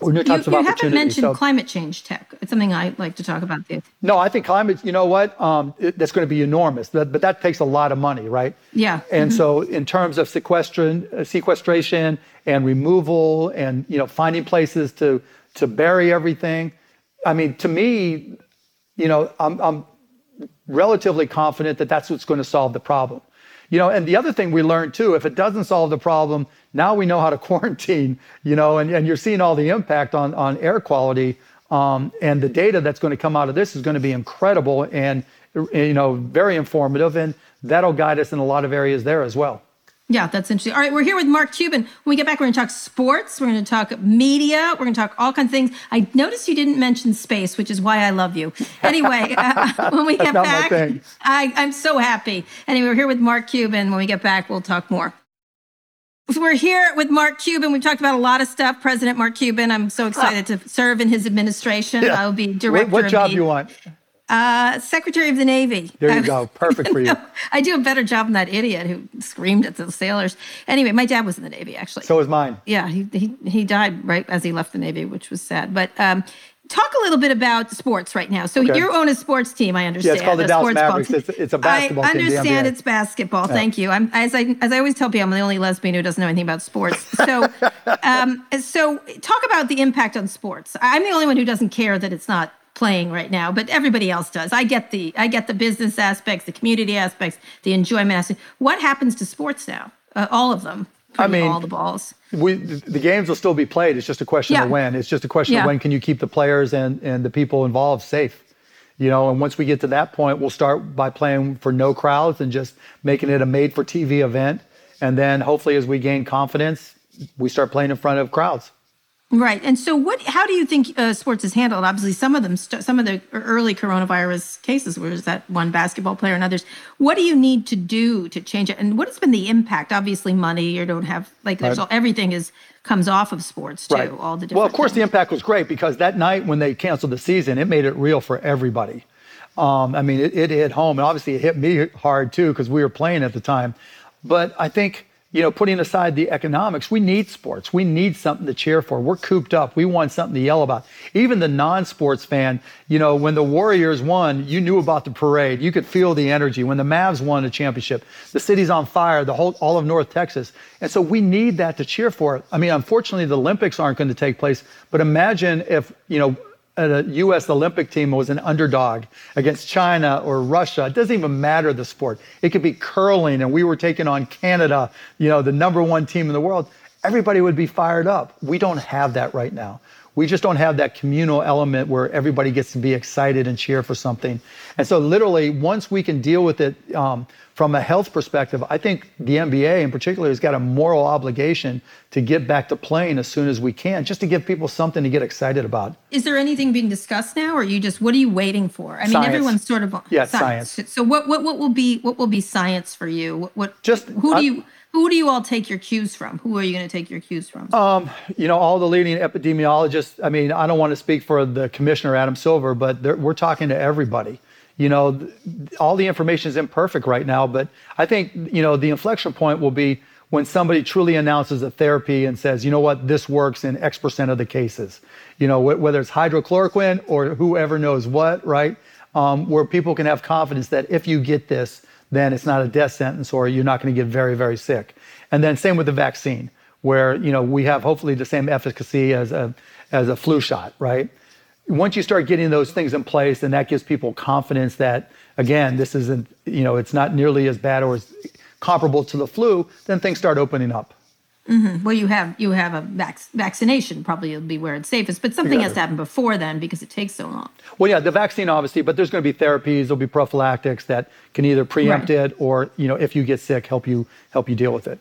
or new types you, of you haven't mentioned so, climate change tech. It's something I like to talk about. Too. No, I think climate. You know what? Um, it, that's going to be enormous, but, but, that takes a lot of money, right? Yeah. And mm-hmm. so, in terms of sequestration, uh, sequestration and removal, and you know, finding places to to bury everything. I mean, to me, you know, I'm, I'm relatively confident that that's what's going to solve the problem. You know, and the other thing we learned too, if it doesn't solve the problem, now we know how to quarantine, you know, and, and you're seeing all the impact on, on air quality. Um, and the data that's going to come out of this is going to be incredible and, you know, very informative. And that'll guide us in a lot of areas there as well. Yeah, that's interesting. All right, we're here with Mark Cuban. When we get back, we're going to talk sports. We're going to talk media. We're going to talk all kinds of things. I noticed you didn't mention space, which is why I love you. Anyway, uh, when we get back, I, I'm so happy. Anyway, we're here with Mark Cuban. When we get back, we'll talk more. We're here with Mark Cuban. We've talked about a lot of stuff. President Mark Cuban. I'm so excited to serve in his administration. Yeah. I'll be director. What, what job do you want? Uh, Secretary of the Navy. There you go. Perfect for you. I do a better job than that idiot who screamed at the sailors. Anyway, my dad was in the Navy, actually. So was mine. Yeah, he, he, he died right as he left the Navy, which was sad. But um, talk a little bit about sports right now. So okay. you own a sports team, I understand. Yeah, it's called the Dallas Mavericks. It's, it's, a basketball I understand it's basketball. Yeah. Thank you. I'm as I as I always tell people, I'm the only lesbian who doesn't know anything about sports. So, um, so talk about the impact on sports. I'm the only one who doesn't care that it's not playing right now, but everybody else does. I get the I get the business aspects, the community aspects, the enjoyment aspects. What happens to sports now? Uh, all of them. I mean, all the balls. We, the games will still be played. It's just a question yeah. of when. It's just a question yeah. of when can you keep the players and, and the people involved safe. You know, and once we get to that point, we'll start by playing for no crowds and just making it a made for TV event. And then hopefully, as we gain confidence, we start playing in front of crowds. Right. And so, what? How do you think uh, sports is handled? Obviously, some of them, st- some of the early coronavirus cases, where is that one basketball player and others. What do you need to do to change it? And what has been the impact? Obviously, money. You don't have like there's right. all, everything is comes off of sports too. Right. All the different well, of course, things. the impact was great because that night when they canceled the season, it made it real for everybody. Um, I mean, it, it hit home, and obviously, it hit me hard too because we were playing at the time. But I think you know, putting aside the economics, we need sports. We need something to cheer for. We're cooped up. We want something to yell about. Even the non-sports fan, you know, when the Warriors won, you knew about the parade. You could feel the energy. When the Mavs won a championship, the city's on fire, the whole all of North Texas. And so we need that to cheer for. I mean, unfortunately, the Olympics aren't going to take place, but imagine if, you know, Uh, a U.S. Olympic team was an underdog against China or Russia. It doesn't even matter the sport. It could be curling, and we were taking on Canada, you know, the number one team in the world. Everybody would be fired up. We don't have that right now. We just don't have that communal element where everybody gets to be excited and cheer for something. And so, literally, once we can deal with it um, from a health perspective, I think the NBA in particular has got a moral obligation to get back to playing as soon as we can, just to give people something to get excited about. Is there anything being discussed now, or you just what are you waiting for? I mean, science. everyone's sort of yeah, science. science. So what, what what will be what will be science for you? What, what just who do you who do you all take your cues from? Who are you going to take your cues from? Um, you know, all the leading epidemiologists. I mean, I don't want to speak for the commissioner, Adam Silver, but we're talking to everybody you know, all the information is imperfect right now, but I think, you know, the inflection point will be when somebody truly announces a therapy and says, you know what, this works in X percent of the cases. You know, whether it's hydrochloroquine or whoever knows what, right? Um, where people can have confidence that if you get this, then it's not a death sentence or you're not going to get very, very sick. And then same with the vaccine, where you know we have hopefully the same efficacy as a as a flu shot, right? Once you start getting those things in place, then that gives people confidence that again, this isn't you know it's not nearly as bad or as comparable to the flu. Then things start opening up. Mm-hmm. Well, you have you have a vac- vaccination probably will be where it's safest, but something has to happen before then because it takes so long. Well, yeah, the vaccine obviously, but there's going to be therapies, there'll be prophylactics that can either preempt right. it or you know if you get sick, help you help you deal with it.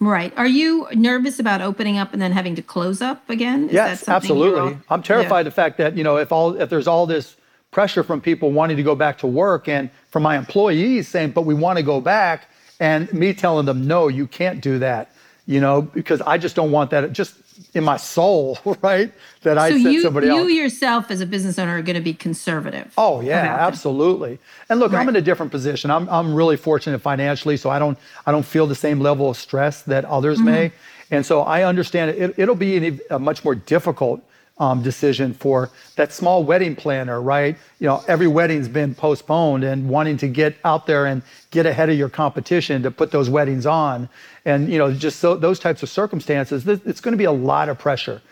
Right. Are you nervous about opening up and then having to close up again? Is yes, absolutely. All, I'm terrified yeah. the fact that you know if all if there's all this pressure from people wanting to go back to work and from my employees saying, but we want to go back, and me telling them, no, you can't do that you know, because I just don't want that just in my soul, right? That I so you, somebody else. You yourself as a business owner are going to be conservative. Oh yeah, absolutely. And look, right. I'm in a different position. I'm I'm really fortunate financially, so I don't I don't feel the same level of stress that others mm-hmm. may. And so I understand it, it'll be a much more difficult um, decision for that small wedding planner, right? You know, every wedding's been postponed and wanting to get out there and get ahead of your competition to put those weddings on. And, you know, just so, those types of circumstances, it's going to be a lot of pressure.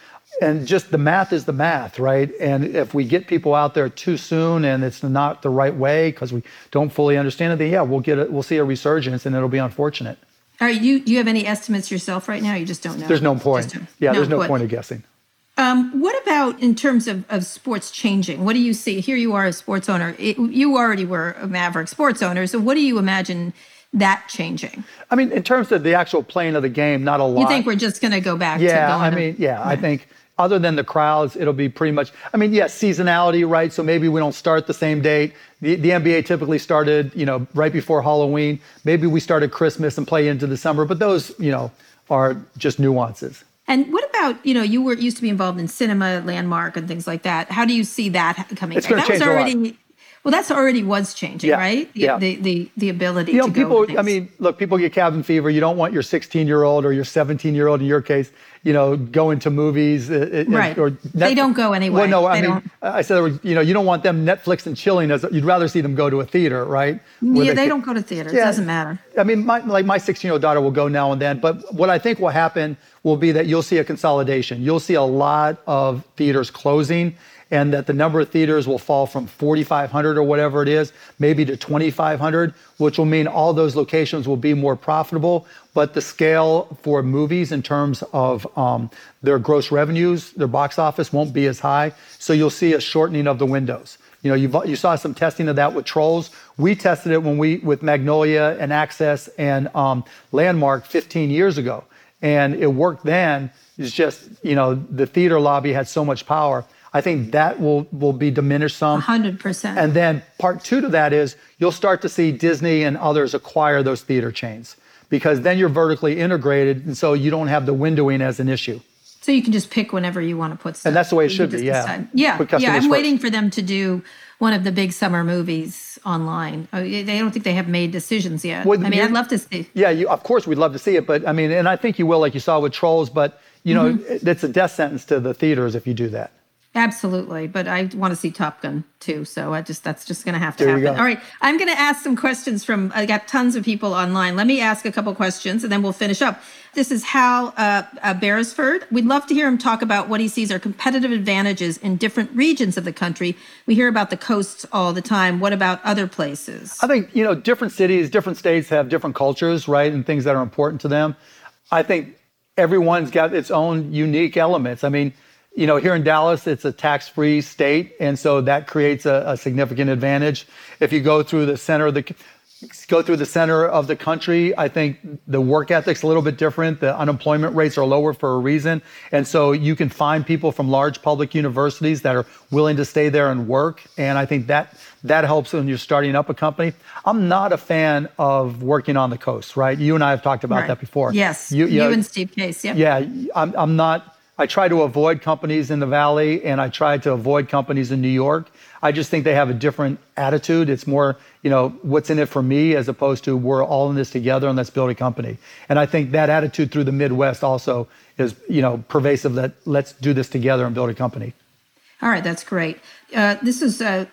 And just the math is the math, right? And if we get people out there too soon and it's not the right way because we don't fully understand it, then yeah, we'll get it, we'll see a resurgence and it'll be unfortunate. Are you do you have any estimates yourself right now? You just don't know. There's no point. yeah, no, there's no point of guessing. Um, what about in terms of, of sports changing? What do you see? Here you are a sports owner. It, you already were a Maverick sports owner. So what do you imagine that changing? I mean, in terms of the actual playing of the game, not a lot. You think we're just going to go back to yeah, I mean, yeah, I think other than the crowds, it'll be pretty much. I mean, yes, seasonality, right? So maybe we don't start the same date. The, the NBA typically started, you know, right before Halloween. Maybe we started Christmas and play into the summer, but those, you know, are just nuances. And what about you know you were used to be involved in cinema, landmark, and things like that. How do you see that coming? It's going to change already. Well, that's already was changing, yeah. right? The, yeah. The, the, the ability you know, to people, I mean, look, people get cabin fever. You don't want your 16 year old or your 17 year old, in your case, you know, going to movies. Uh, uh right. Or they don't go anywhere. Well, no, I they mean, don't. I said, you know, you don't want them Netflix and chilling. As you'd rather see them go to a theater, right? Where yeah, they, they don't go to theaters. Yeah, it doesn't matter. I mean, my, like my 16 year old daughter will go now and then. But what I think will happen will be that you'll see a consolidation. You'll see a lot of theaters closing and that the number of theaters will fall from 4,500 or whatever it is, maybe to 2,500, which will mean all those locations will be more profitable. But the scale for movies in terms of um, their gross revenues, their box office won't be as high. So you'll see a shortening of the windows. You know, you you saw some testing of that with Trolls. We tested it when we with Magnolia and Access and um, Landmark 15 years ago, and it worked then. It's just you know the theater lobby had so much power. I think that will will be diminished some. 100%. And then part two to that is you'll start to see Disney and others acquire those theater chains because then you're vertically integrated, and so you don't have the windowing as an issue. So you can just pick whenever you want to put stuff. And that's the way it should be. Yeah. Decide. Yeah. Yeah. I'm first. waiting for them to do one of the big summer movies online. Oh, they don't think they have made decisions yet. Well, I mean, I'd love to see. Yeah, you, of course, we'd love to see it, but I mean, and I think you will, like you saw with Trolls. But you know, mm-hmm. it's a death sentence to the theaters if you do that. Absolutely, but I want to see Top Gun too, so I just that's just going to have to there happen. All right, I'm going to ask some questions from I got tons of people online. Let me ask a couple questions and then we'll finish up. This is Hal uh, uh, Beresford. We'd love to hear him talk about what he sees are competitive advantages in different regions of the country. We hear about the coasts all the time. What about other places? I think you know different cities, different states have different cultures, right, and things that are important to them. I think everyone's got its own unique elements. I mean you know, here in Dallas, it's a tax-free state, and so that creates a, a, significant advantage. If you go through the center of the go through the center of the country, I think the work ethic's a little bit different. The unemployment rates are lower for a reason, and so you can find people from large public universities that are willing to stay there and work. And I think that that helps when you're starting up a company. I'm not a fan of working on the coast, right? You and I have talked about right. that before. Yes, you, you, you know, and Steve Case. Yeah. Yeah, I'm, I'm not I try to avoid companies in the Valley and I try to avoid companies in New York. I just think they have a different attitude. It's more, you know, what's in it for me as opposed to we're all in this together and let's build a company. And I think that attitude through the Midwest also is, you know, pervasive that let's do this together and build a company. All right, that's great. Uh, this is uh,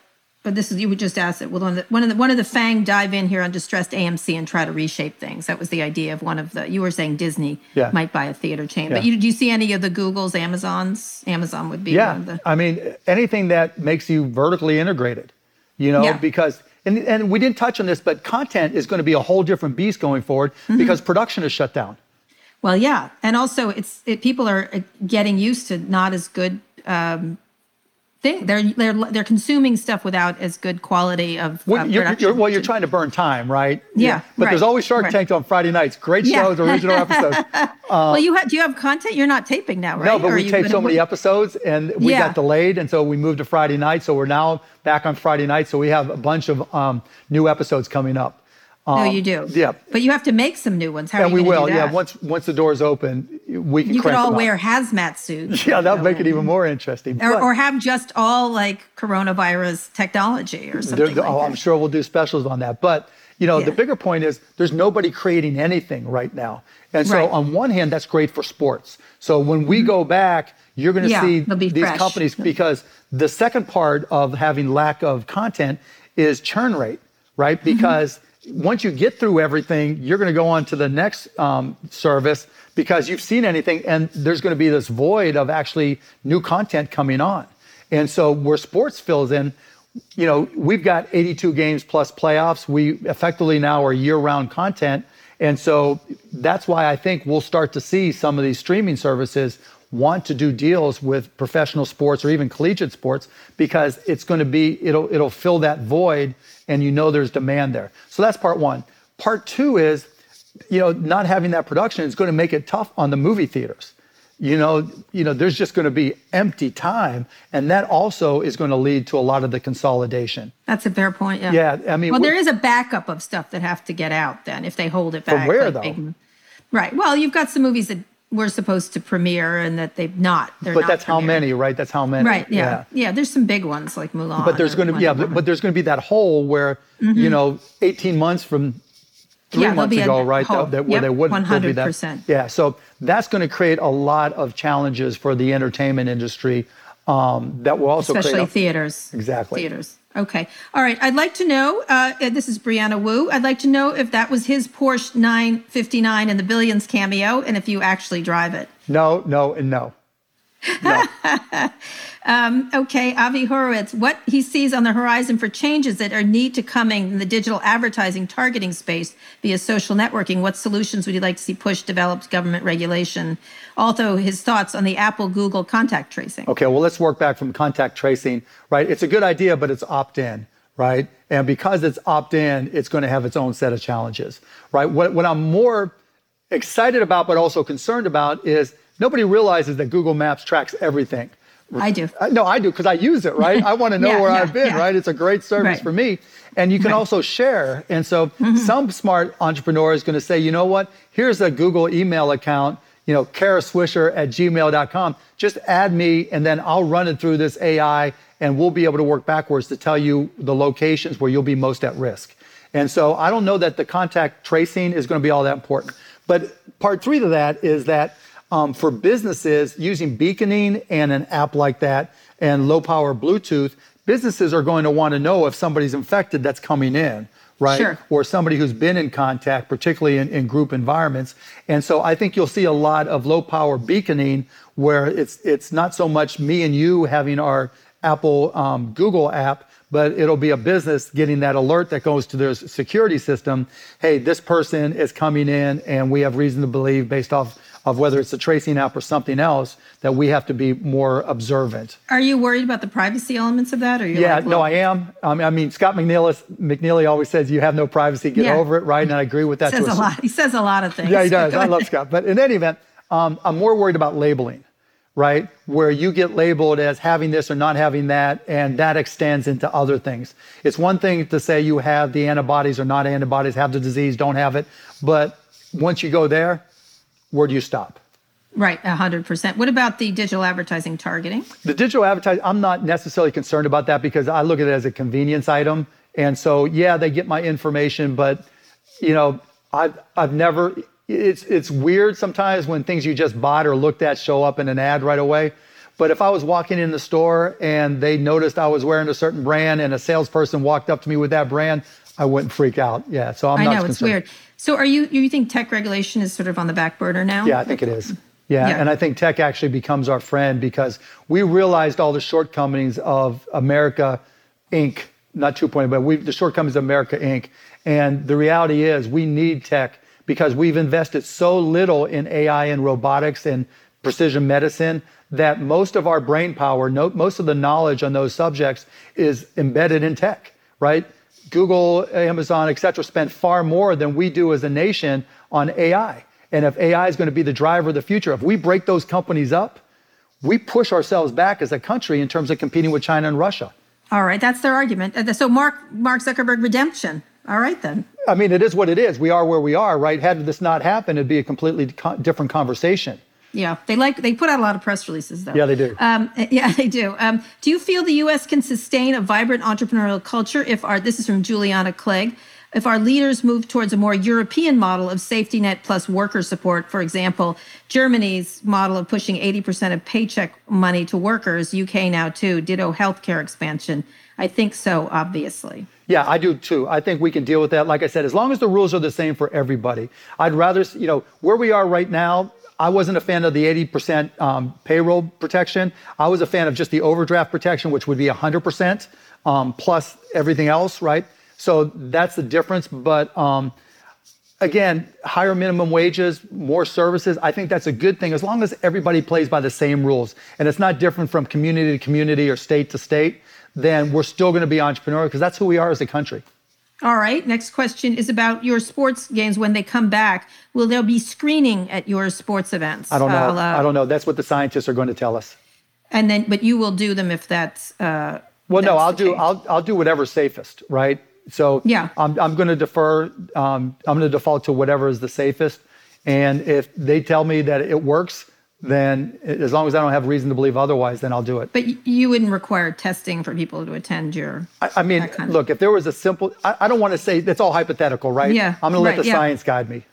but this is you would just ask it. Well, one of the one of the, one of the FAANG dive in here on distressed AMC and try to reshape things. That was the idea of one of the. You were saying Disney Yeah. might buy a theater chain, Yeah. but you, do you see any of the Googles, Amazons? Amazon would be Yeah, one of the. I mean anything that makes you vertically integrated, you know, Yeah. because and and we didn't touch on this, but content is going to be a whole different beast going forward Mm-hmm. because production is shut down. Well, yeah, and also it's it, people are uh, getting used to not as good um, thing. They're they're they're consuming stuff without as good quality of Well, uh, you're, you're, well, you're trying to burn time, right? Yeah, But there's always Shark right. Tank on Friday nights. Great Yeah. original episodes. well, you have do you have content? You're not taping now, right? No, but Or we taped so many episodes and we Yeah. got delayed. And so we moved to Friday night. So we're now back on Friday night. So we have a bunch of um, new episodes coming up. No, Um, you do. yeah. but you have to make some new ones. How are And we will. Yeah. Once once the doors open, we can you could all wear hazmat suits. Yeah, that would make it even more interesting. Or, But or have just all like coronavirus technology or something. like oh. I'm sure we'll do specials on that. But you know, the bigger point is there's nobody creating anything right now. And so Right. on one hand, that's great for sports. So when we go back, you're going to Mm-hmm. Yeah, see these fresh. companies because the second part of having lack of content is churn rate, right? Mm-hmm. Once you get through everything, you're going to go on to the next um, service because you've seen anything, and there's going to be this void of actually new content coming on. And so where sports fills in, you know, we've got 82 games plus playoffs. We effectively now are year-round content, and so that's why I think we'll start to see some of these streaming services want to do deals with professional sports or even collegiate sports because it's going to be it'll it'll fill that void and you know there's demand there. So that's part 1. Part 2 is you know not having that production is going to make it tough on the movie theaters. You know, you know there's just going to be empty time and that also is going to lead to a lot of the consolidation. That's a fair point. Yeah. Yeah, I mean, well, there is a backup of stuff that have to get out then if they hold it From back. where, like though? right. Well, you've got some movies that were supposed to premiere and that they've not. They're But not that's how many, right? That's how many. Right. Yeah. yeah. There's some big ones like Mulan. But there's going to be yeah, but, but there's going to be that hole where you mm-hmm. know 18 months from three Yeah, months ago, right? hole. That, that where Yep, they wouldn't there'll be that. 100%. Yeah, so that's going to create a lot of challenges for the entertainment industry. Um, that will also especially create a- theaters. Exactly. Theaters. Okay. All right. I'd like to know. Uh, this is Brianna Wu. I'd like to know if that was his Porsche 959 in the Billions cameo, and if you actually drive it. no, no, and no. Um, okay, Avi Horowitz, what he sees on the horizon for changes that are need to coming in the digital advertising targeting space via social networking. What solutions would you like to see pushed, developed, government regulation? Also, his thoughts on the Apple Google contact tracing. Okay, well, let's work back from contact tracing, right? It's a good idea, but it's opt in, right? And because it's opt in, it's going to have its own set of challenges, right? What, what I'm more excited about, but also concerned about, is nobody realizes that Google Maps tracks everything. I do. I- No, I do because I use it, right? I want to know Yeah, where yeah, I've been, yeah. right? It's a great service Right. for me. And you can Right. Mm-hmm. also share. And so some smart entrepreneur is going to say, you know what? Here's a Google email account, you know, Kara Swisher at gmail.com. Just add me and then I'll run it through this AI and we'll be able to work backwards to tell you the locations where you'll be most at risk. And so I don't know that the contact tracing is going to be all that important. But part three to that is that um, for businesses using beaconing and an app like that and low power Bluetooth, businesses are going to want to know if somebody's infected that's coming in, right? Sure. Or somebody who's been in contact, particularly in, in group environments. And so I think you'll see a lot of low power beaconing where it's it's not so much me and you having our Apple um, Google app, but it'll be a business getting that alert that goes to their security system. Hey, this person is coming in, and we have reason to believe, based off of whether it's a tracing app or something else, that we have to be more observant. Are you worried about the privacy elements of that? Or Yeah, like, no, I am. Um, I mean, Scott McNealy, McNealy always says you have no privacy, get Yeah. over it, right? And I agree with that. says a cer- lot. He says a lot of things. Yeah, he does. I love Scott. But in any event, um, I'm more worried about labeling, right? Where you get labeled as having this or not having that, and that extends into other things. It's one thing to say you have the antibodies or not antibodies, have the disease, don't have it. But once you go there, where do you stop? Right, 100%. What about the digital advertising targeting? The digital advertising, I'm not necessarily concerned about that because I look at it as a convenience item. And so, yeah, they get my information, but you know, I've I've never. It's it's weird sometimes when things you just bought or looked at show up in an ad right away. But if I was walking in the store and they noticed I was wearing a certain brand and a salesperson walked up to me with that brand, I wouldn't freak out. Yeah, so I'm I not. know it's weird. So are you you think tech regulation is sort of on the back burner now? Yeah, I think it is. Yeah, Yeah. and I think tech actually becomes our friend because we realized all the shortcomings of America Inc. Not 2.0, point, but we the shortcomings of America Inc. And the reality is we need tech because we've invested so little in AI and robotics and precision medicine that most of our brain power, no, most of the knowledge on those subjects is embedded in tech, right? Google, Amazon, et cetera, spend far more than we do as a nation on AI. And if AI is going to be the driver of the future, if we break those companies up, we push ourselves back as a country in terms of competing with China and Russia. All right, that's their argument. Uh, So Mark Mark Zuckerberg redemption. All right then. I mean, it is what it is. We are where we are, right? Had this not happened, it'd be a completely co- different conversation. Yeah, they like they put out a lot of press releases though. Yeah, they do. Um, yeah, they do. Um, do you feel the U.S. can sustain a vibrant entrepreneurial culture if our this is from Juliana Clegg if our leaders move towards a more European model of safety net plus worker support? For example, Germany's model of pushing 80% of paycheck money to workers. UK now too. Ditto healthcare expansion. I think so. Obviously. Yeah, I do too. I think we can deal with that. Like I said, as long as the rules are the same for everybody, I'd rather, you know, where we are right now, I wasn't a fan of the 80% um, payroll protection. I was a fan of just the overdraft protection, which would be 100% um, plus everything else, right? So that's the difference. But um, again, higher minimum wages, more services, I think that's a good thing as long as everybody plays by the same rules and it's not different from community to community or state to state, then we're still going to be entrepreneurial because that's who we are as a country. All right. Next question is about your sports games when they come back. Will there be screening at your sports events? I don't know. Uh, I don't know. That's what the scientists are going to tell us. And then, but you will do them if that's. Uh, Well, no, I'll do. case. I'll I'll do whatever's safest, right? So Yeah. I'm I'm going to defer. Um, I'm going to default to whatever is the safest, and if they tell me that it works, then as long as I don't have reason to believe otherwise, then I'll do it. But you wouldn't require testing for people to attend your. I, I mean, kind of- look, if there was a simple, I, I don't want to say that's all hypothetical, right? Yeah, I'm going to let the yeah. science guide me.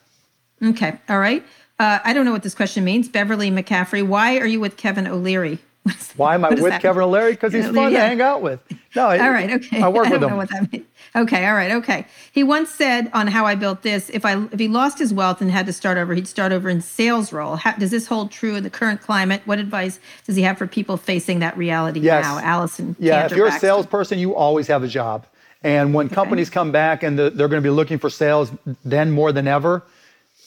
Okay. All right. Uh, I don't know what this question means. Beverly McCaffrey, why are you with Kevin O'Leary? Why am I with Kevin mean? O'Leary? Because he's Yeah, fun to hang out with. No, I- All right. Okay. I work don't with him. what that means. Okay. All right. Okay. He once said on How I Built This, if I if he lost his wealth and had to start over, he'd start over in sales role. How, does this hold true in the current climate? What advice does he have for people facing that reality Yes. now? Allison. Yeah, Cantor if you're a salesperson, you always have a job. And when companies come back and the, they're going to be looking for sales, then more than ever,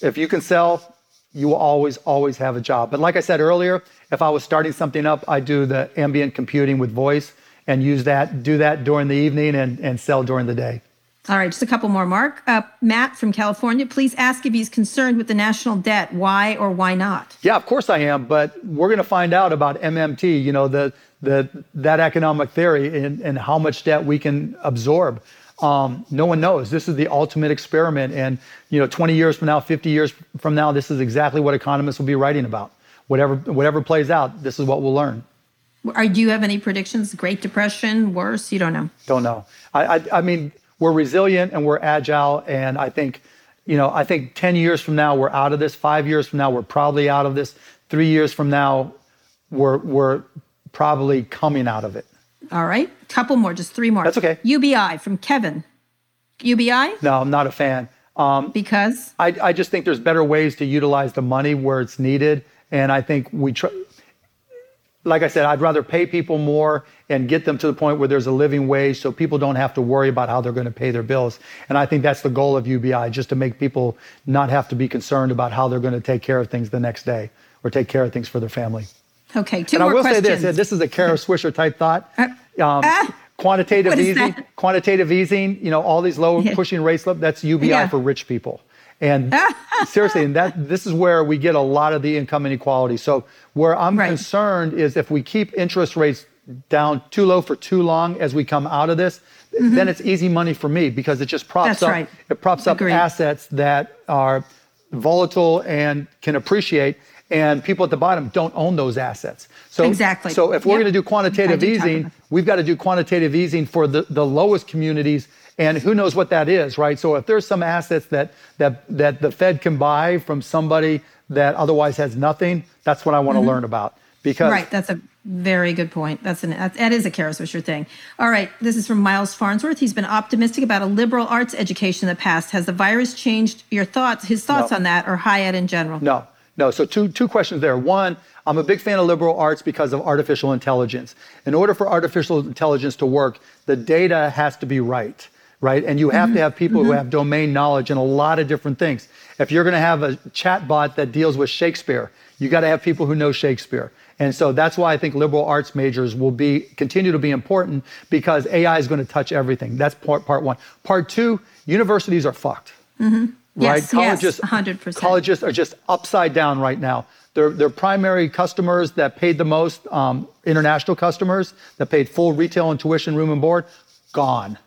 if you can sell, you will always, always have a job. But like I said earlier, if I was starting something up, I'd do the ambient computing with voice and use that, do that during the evening and, and sell during the day. All right, just a couple more, Mark. Uh, Matt from California, please ask if he's concerned with the national debt. Why or why not? Yeah, of course I am, but we're going to find out about MMT, you know, the, the, that economic theory and, and how much debt we can absorb. Um, no one knows. This is the ultimate experiment. And, you know, 20 years from now, 50 years from now, this is exactly what economists will be writing about. Whatever, whatever plays out, this is what we'll learn. Are, do you have any predictions? Great Depression, worse? You don't know. Don't know. I, I, I mean, we're resilient and we're agile. And I think, you know, I think 10 years from now, we're out of this. Five years from now, we're probably out of this. Three years from now, we're, we're probably coming out of it. All right, couple more, just three more. That's okay. UBI from Kevin. UBI No, I'm not a fan. Um, because I, I just think there's better ways to utilize the money where it's needed. And I think we try, like I said, I'd rather pay people more and get them to the point where there's a living wage so people don't have to worry about how they're going to pay their bills. And I think that's the goal of UBI, just to make people not have to be concerned about how they're going to take care of things the next day or take care of things for their family. okay. Two And I will questions. say this, this is a Kara Swisher type thought. Um, ah, quantitative easing, that? quantitative easing, you know, all these low pushing rates, that's UBI Yeah. for rich people. And seriously, and that this is where we get a lot of the income inequality. So where I'm Right. concerned is if we keep interest rates down too low for too long as we come out of this, then it's easy money for me because it just props Mm-hmm. That's up right. it props up Agreed. assets that are volatile and can appreciate and people at the bottom don't own those assets. So Exactly. So if we're Yep. going to do quantitative I do talk easing, we've got to do quantitative easing for the, the lowest communities and who knows what that is right so if there's some assets that that that the fed can buy from somebody that otherwise has nothing that's what i want to learn about because Mm-hmm. Right, that's a Very good point. That's an that is a Kara Swisher thing. All right, this is from Miles Farnsworth. He's been optimistic about a liberal arts education in the past. Has the virus changed your thoughts, his thoughts no. on that, or high ed in general? No, no. So two two questions there. One, I'm a big fan of liberal arts because of artificial intelligence. In order for artificial intelligence to work, the data has to be right, right? And you have mm-hmm. to have people mm-hmm. who have domain knowledge in a lot of different things. If you're going to have a chat bot that deals with Shakespeare, you got to have people who know Shakespeare. And so that's why I think liberal arts majors will be continue to be important because AI is going to touch everything. That's part part one. Part two, universities are fucked. Mm-hmm. Right? Yes, colleges, yes, 100%. Colleges are just upside down right now. Their, their primary customers that paid the most, um, international customers that paid full retail and tuition, room and board, gone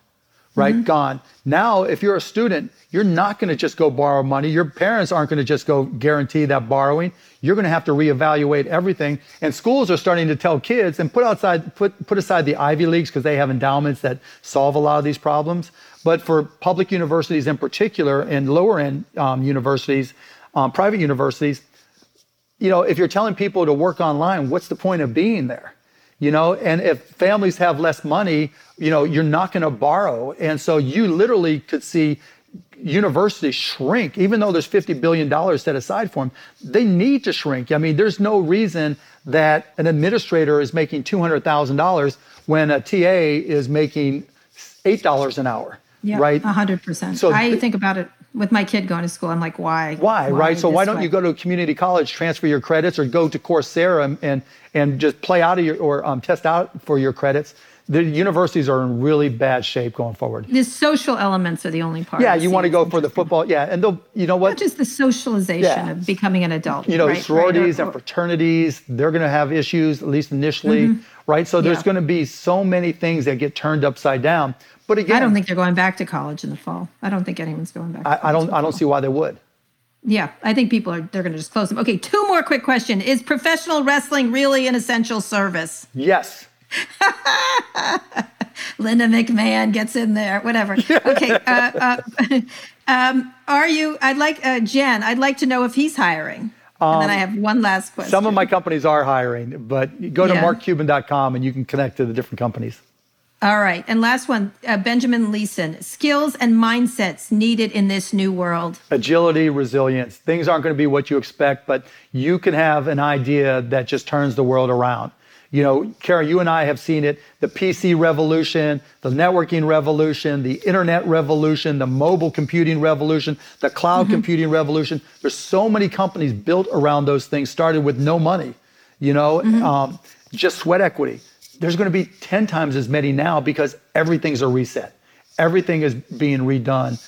right? Mm-hmm. Gone. Now, if you're a student, you're not going to just go borrow money. Your parents aren't going to just go guarantee that borrowing. You're going to have to reevaluate everything. And schools are starting to tell kids and put outside, put, put aside the Ivy Leagues because they have endowments that solve a lot of these problems. But for public universities in particular and lower end um, universities, um, private universities, you know, if you're telling people to work online, what's the point of being there? You know and if families have less money you know you're not going to borrow. And so you literally could see universities shrink even though there's 50 billion dollars set aside for them they need to shrink. I mean there's no reason that an administrator is making $200000 when a ta is making $8 an hour yeah, right? 100% so i think about it with my kid going to school, I'm like, why? Why, why right? So why don't way? you go to a community college, transfer your credits, or go to Coursera and and, and just play out of your or um, test out for your credits? The universities are in really bad shape going forward. The social elements are the only part. Yeah, you want to go for the football. Yeah, and they'll, you know what? Not just the socialization yeah. of becoming an adult. You know, right? sororities right. and fraternities, they're going to have issues, at least initially, mm-hmm. right? So there's yeah. going to be so many things that get turned upside down. But again, I don't think they're going back to college in the fall. I don't think anyone's going back. I, I don't. I don't see why they would. Yeah, I think people are. They're going to just close them. Okay, two more quick question: Is professional wrestling really an essential service? Yes. Linda McMahon gets in there. Whatever. Okay. Uh, uh, um, are you? I'd like uh, Jen. I'd like to know if he's hiring. Um, and then I um, have one last question. Some of my companies are hiring, but go to yeah. markcuban.com and you can connect to the different companies. All right. And last one, uh, Benjamin Leeson skills and mindsets needed in this new world. Agility, resilience. Things aren't going to be what you expect, but you can have an idea that just turns the world around. You know, Kara, you and I have seen it the PC revolution, the networking revolution, the internet revolution, the mobile computing revolution, the cloud mm-hmm. computing revolution. There's so many companies built around those things, started with no money, you know, mm-hmm. um, just sweat equity there's going to be 10 times as many now because everything's a reset. Everything is being redone.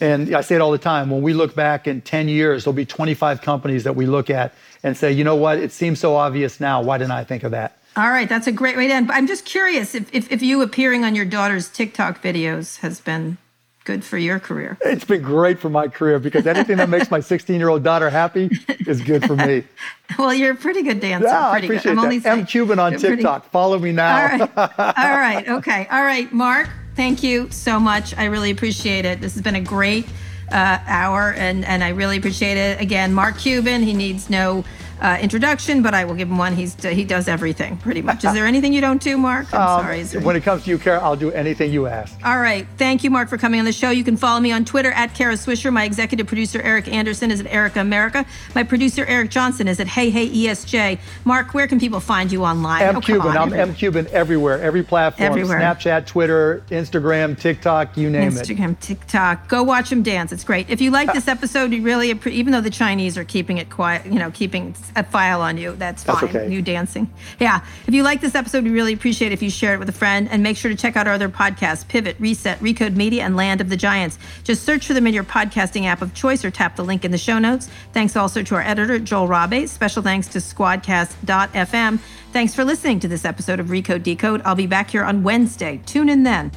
And I say it all the time when we look back in 10 years, there'll be 25 companies that we look at and say, you know what, it seems so obvious now. Why didn't I think of that? All right, that's a great way to end. But I'm just curious if, if, if you appearing on your daughter's TikTok videos has been good for your career. It's been great for my career because anything that makes my 16 year old daughter happy is good for me. well, you're a pretty good dancer. Yeah, pretty I appreciate good. that. M Cuban on TikTok. Pretty... Follow me now. All right. All right. Okay. All right. Mark, thank you so much. I really appreciate it. This has been a great uh, hour, and, and I really appreciate it. Again, Mark Cuban, he needs no uh, introduction, but I will give him one. He's he does everything pretty much. Is there anything you don't do, Mark? I'm um, sorry. When it comes to you, Kara, I'll do anything you ask. All right. Thank you, Mark, for coming on the show. You can follow me on Twitter at Kara Swisher. My executive producer Erica Anderson is at Erica America. My producer Eric Johnson is at Hey Hey ESJ. Mark, where can people find you online? M oh, Cuban. I'm M Cuban everywhere, every platform. Everywhere. Snapchat, Twitter, Instagram, TikTok, you name Instagram, it. Instagram, TikTok. Go watch him dance. It's great. If you like this episode, you really even though the Chinese are keeping it quiet, you know, keeping a file on you that's fine. That's okay. You dancing. Yeah. If you like this episode, we really appreciate if you share it with a friend and make sure to check out our other podcasts Pivot, Reset, Recode Media, and Land of the Giants. Just search for them in your podcasting app of choice or tap the link in the show notes. Thanks also to our editor, Joel Rabe. Special thanks to squadcast.fm. Thanks for listening to this episode of Recode Decode. I'll be back here on Wednesday. Tune in then.